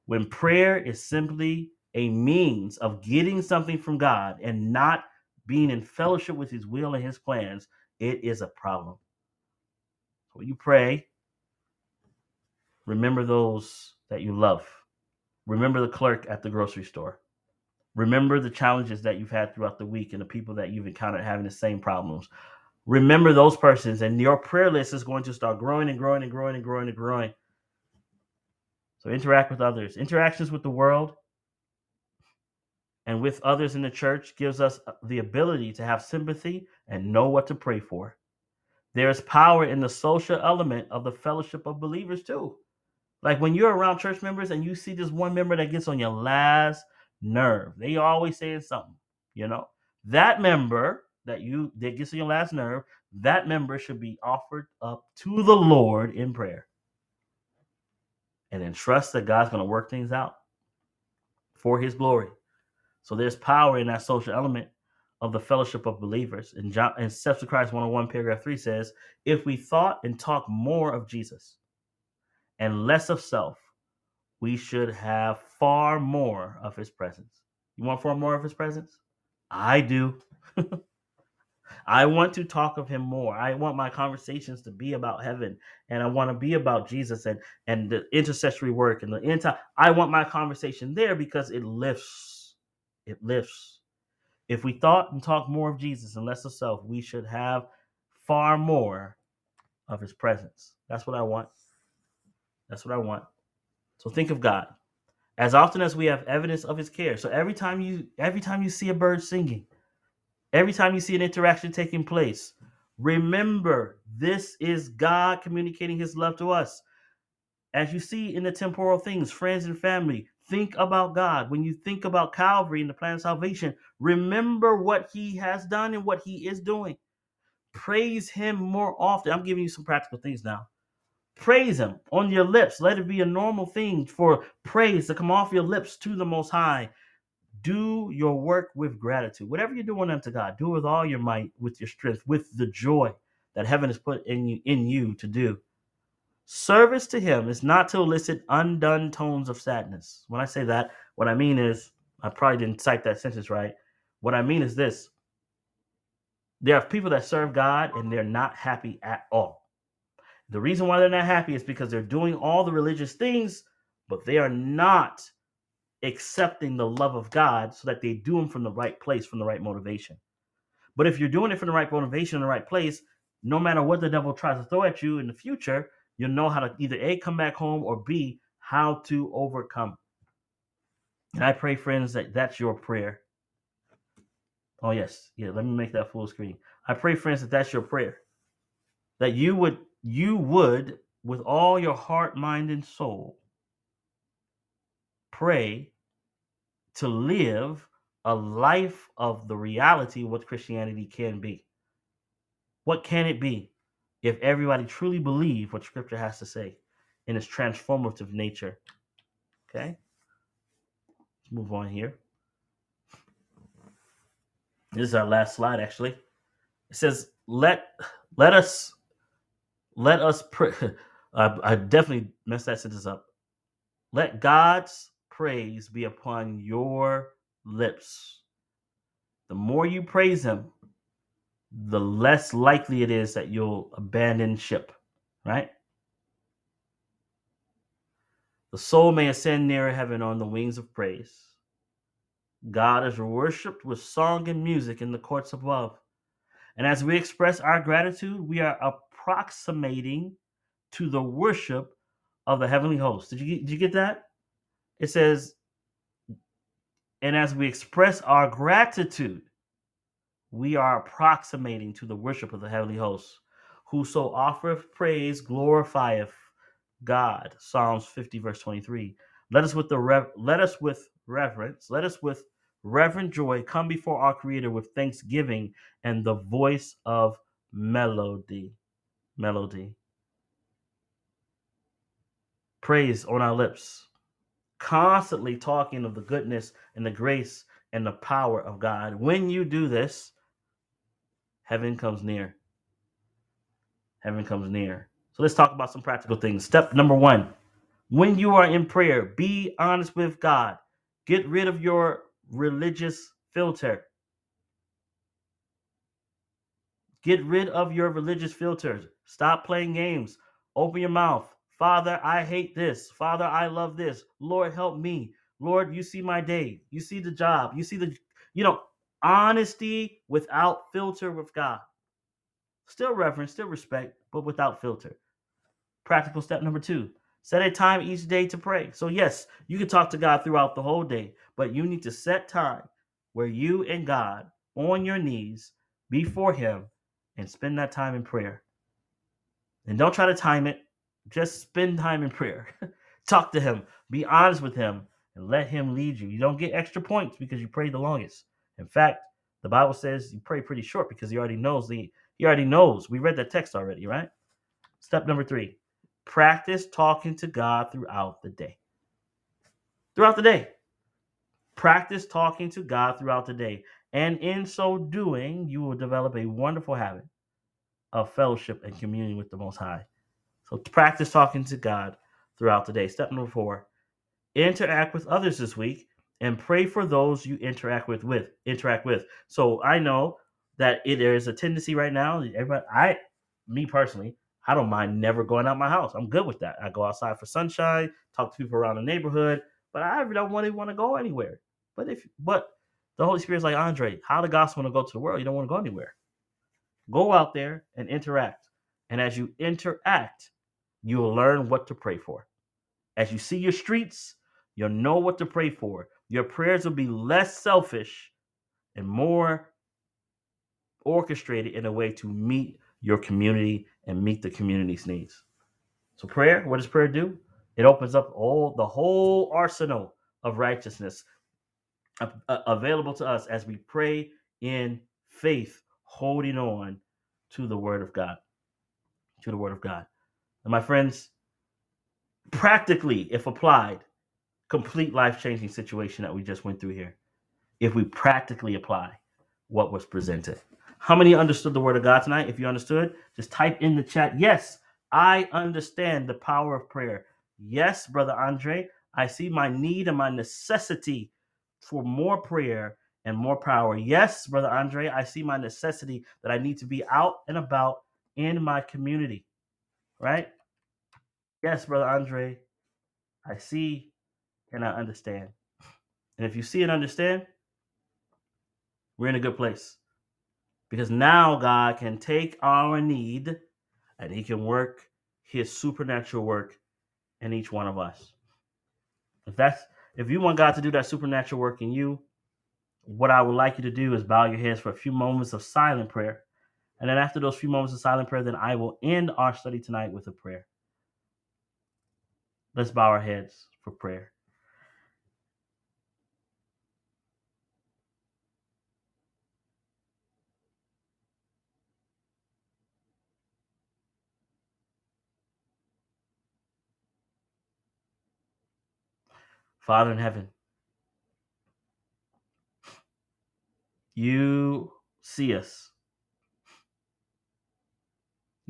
When prayer is simply a means of getting something from God and not being in fellowship with His will and His plans, it is a problem. When you pray, remember those that you love. Remember the clerk at the grocery store. Remember the challenges that you've had throughout the week and the people that you've encountered having the same problems. Remember those persons, and your prayer list is going to start growing and growing and growing and growing and growing. So interact with others. Interactions with the world and with others in the church gives us the ability to have sympathy and know what to pray for. There is power in the social element of the fellowship of believers too. Like when you're around church members and you see this one member that gets on your last nerve. They always saying something, you know. That member that you that gets on your last nerve, that member should be offered up to the Lord in prayer. And then trust that God's going to work things out for his glory. So there's power in that social element of the fellowship of believers. And John and Steps to Christ 101, paragraph 3 says, if we thought and talk more of Jesus and less of self, we should have far more of his presence. You want far more of his presence? I do. I want to talk of him more. I want my conversations to be about heaven and I want to be about Jesus and and the intercessory work and the entire I want my conversation there because it lifts. It lifts. If we thought and talked more of Jesus and less of self, we should have far more of his presence. That's what I want. That's what I want. So think of God as often as we have evidence of his care. So every time you every time you see a bird singing, every time you see an interaction taking place, remember this is God communicating his love to us. As you see in the temporal things, friends and family, think about God. When you think about Calvary and the plan of salvation, remember what he has done and what he is doing. Praise him more often. I'm giving you some practical things now Praise Him on your lips. Let it be a normal thing for praise to come off your lips to the Most High. Do your work with gratitude. Whatever you're doing unto God, do with all your might, with your strength, with the joy that heaven has put in you, in you to do. Service to Him is not to elicit undone tones of sadness. When I say that, what I mean is, I probably didn't cite that sentence right. What I mean is this there are people that serve God and they're not happy at all the reason why they're not happy is because they're doing all the religious things, but they are not accepting the love of God so that they do them from the right place, from the right motivation. But if you're doing it from the right motivation in the right place, no matter what the devil tries to throw at you in the future, you'll know how to either A, come back home, or B, how to overcome. And I pray, friends, that that's your prayer. Oh, yes. Yeah, let me make that full screen. I pray, friends, that that's your prayer. That you would you would, with all your heart, mind, and soul, pray to live a life of the reality of what Christianity can be. What can it be if everybody truly believe what Scripture has to say in its transformative nature? Okay, let's move on here. This is our last slide, actually. It says, "Let let us let us pray. I, I definitely messed that sentence up. Let God's praise be upon your lips. The more you praise Him, the less likely it is that you'll abandon ship, right? The soul may ascend nearer heaven on the wings of praise. God is worshipped with song and music in the courts above. And as we express our gratitude, we are approximating to the worship of the heavenly host. Did you, did you get that? It says, and as we express our gratitude, we are approximating to the worship of the heavenly host. Whoso offereth praise glorifieth God. Psalms 50, verse 23. Let us with the rev- let us with reverence, let us with reverent joy come before our Creator with thanksgiving and the voice of melody melody. Praise on our lips, constantly talking of the goodness and the grace and the power of God. When you do this, heaven comes near. Heaven comes near. So let's talk about some practical things. Step number one when you are in prayer, be honest with God. Get rid of your religious filter. Get rid of your religious filters. Stop playing games. Open your mouth. Father, I hate this. Father, I love this. Lord, help me. Lord, you see my day. You see the job. You see the, you know, honesty without filter with God. Still reverence, still respect, but without filter. Practical step number two set a time each day to pray. So, yes, you can talk to God throughout the whole day, but you need to set time where you and God on your knees before Him and spend that time in prayer. And don't try to time it. Just spend time in prayer. Talk to him. Be honest with him and let him lead you. You don't get extra points because you pray the longest. In fact, the Bible says you pray pretty short because he already knows the he already knows. We read that text already, right? Step number 3. Practice talking to God throughout the day. Throughout the day. Practice talking to God throughout the day. And in so doing, you will develop a wonderful habit of fellowship and communion with the Most High. So practice talking to God throughout the day. Step number four: interact with others this week and pray for those you interact with. With interact with. So I know that it, there is a tendency right now. Everybody, I, me personally, I don't mind never going out my house. I'm good with that. I go outside for sunshine, talk to people around the neighborhood, but I don't really want to go anywhere. But if but the Holy Spirit's like Andre, how the gospel want to go to the world? You don't want to go anywhere. Go out there and interact. And as you interact, you'll learn what to pray for. As you see your streets, You'll know what to pray for. Your prayers will be less selfish and more orchestrated in a way to meet your community and meet the community's needs. So prayer, what does prayer do? It opens up all the whole arsenal of righteousness available to us as we pray in faith, holding on to the word of God. To the word of God. And my friends, practically, if applied, complete life-changing situation that we just went through here. If we practically apply what was presented. How many understood the word of God tonight? If you understood, just type in the chat, yes, I understand the power of prayer. Yes, Brother Andre, I see my need and my necessity for more prayer and more power. Yes, Brother Andre, I see my necessity that I need to be out and about in my community. Right? Yes, Brother Andre, I see and I understand. And if you see and understand, we're in a good place. Because now God can take our need and He can work His supernatural work in each one of us. If that's if you want God to do that supernatural work in you, what I would like you to do is bow your heads for a few moments of silent prayer. And then after those few moments of silent prayer, then I will end our study tonight with a prayer. Let's bow our heads for prayer. Father in heaven, you see us.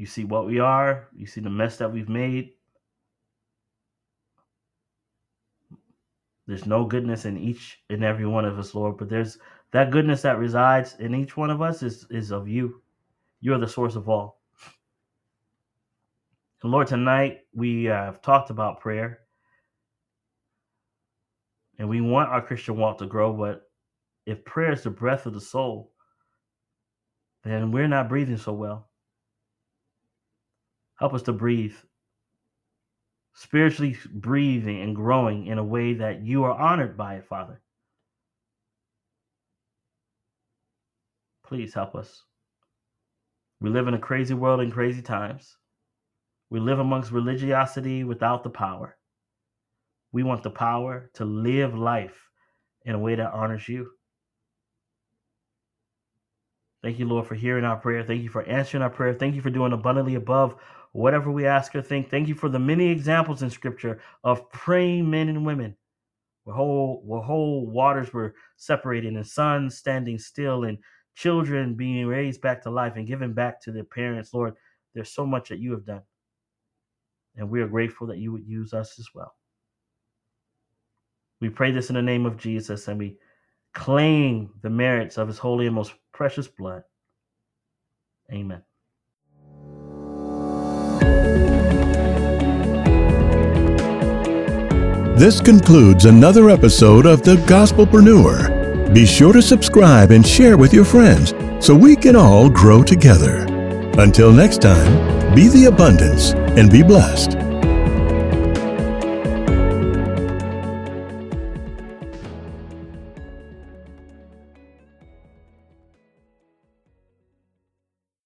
You see what we are. You see the mess that we've made. There's no goodness in each and every one of us, Lord, but there's that goodness that resides in each one of us is, is of you. You're the source of all. And Lord, tonight we have talked about prayer and we want our Christian walk to grow, but if prayer is the breath of the soul, then we're not breathing so well. Help us to breathe, spiritually breathing and growing in a way that you are honored by it, Father. Please help us. We live in a crazy world in crazy times. We live amongst religiosity without the power. We want the power to live life in a way that honors you. Thank you, Lord, for hearing our prayer. Thank you for answering our prayer. Thank you for doing abundantly above whatever we ask or think. Thank you for the many examples in Scripture of praying men and women where whole, where whole waters were separated and sons standing still and children being raised back to life and given back to their parents. Lord, there's so much that you have done. And we are grateful that you would use us as well. We pray this in the name of Jesus and we claim the merits of his holy and most precious blood. Amen. This concludes another episode of The Gospelpreneur. Be sure to subscribe and share with your friends so we can all grow together. Until next time, be the abundance and be blessed.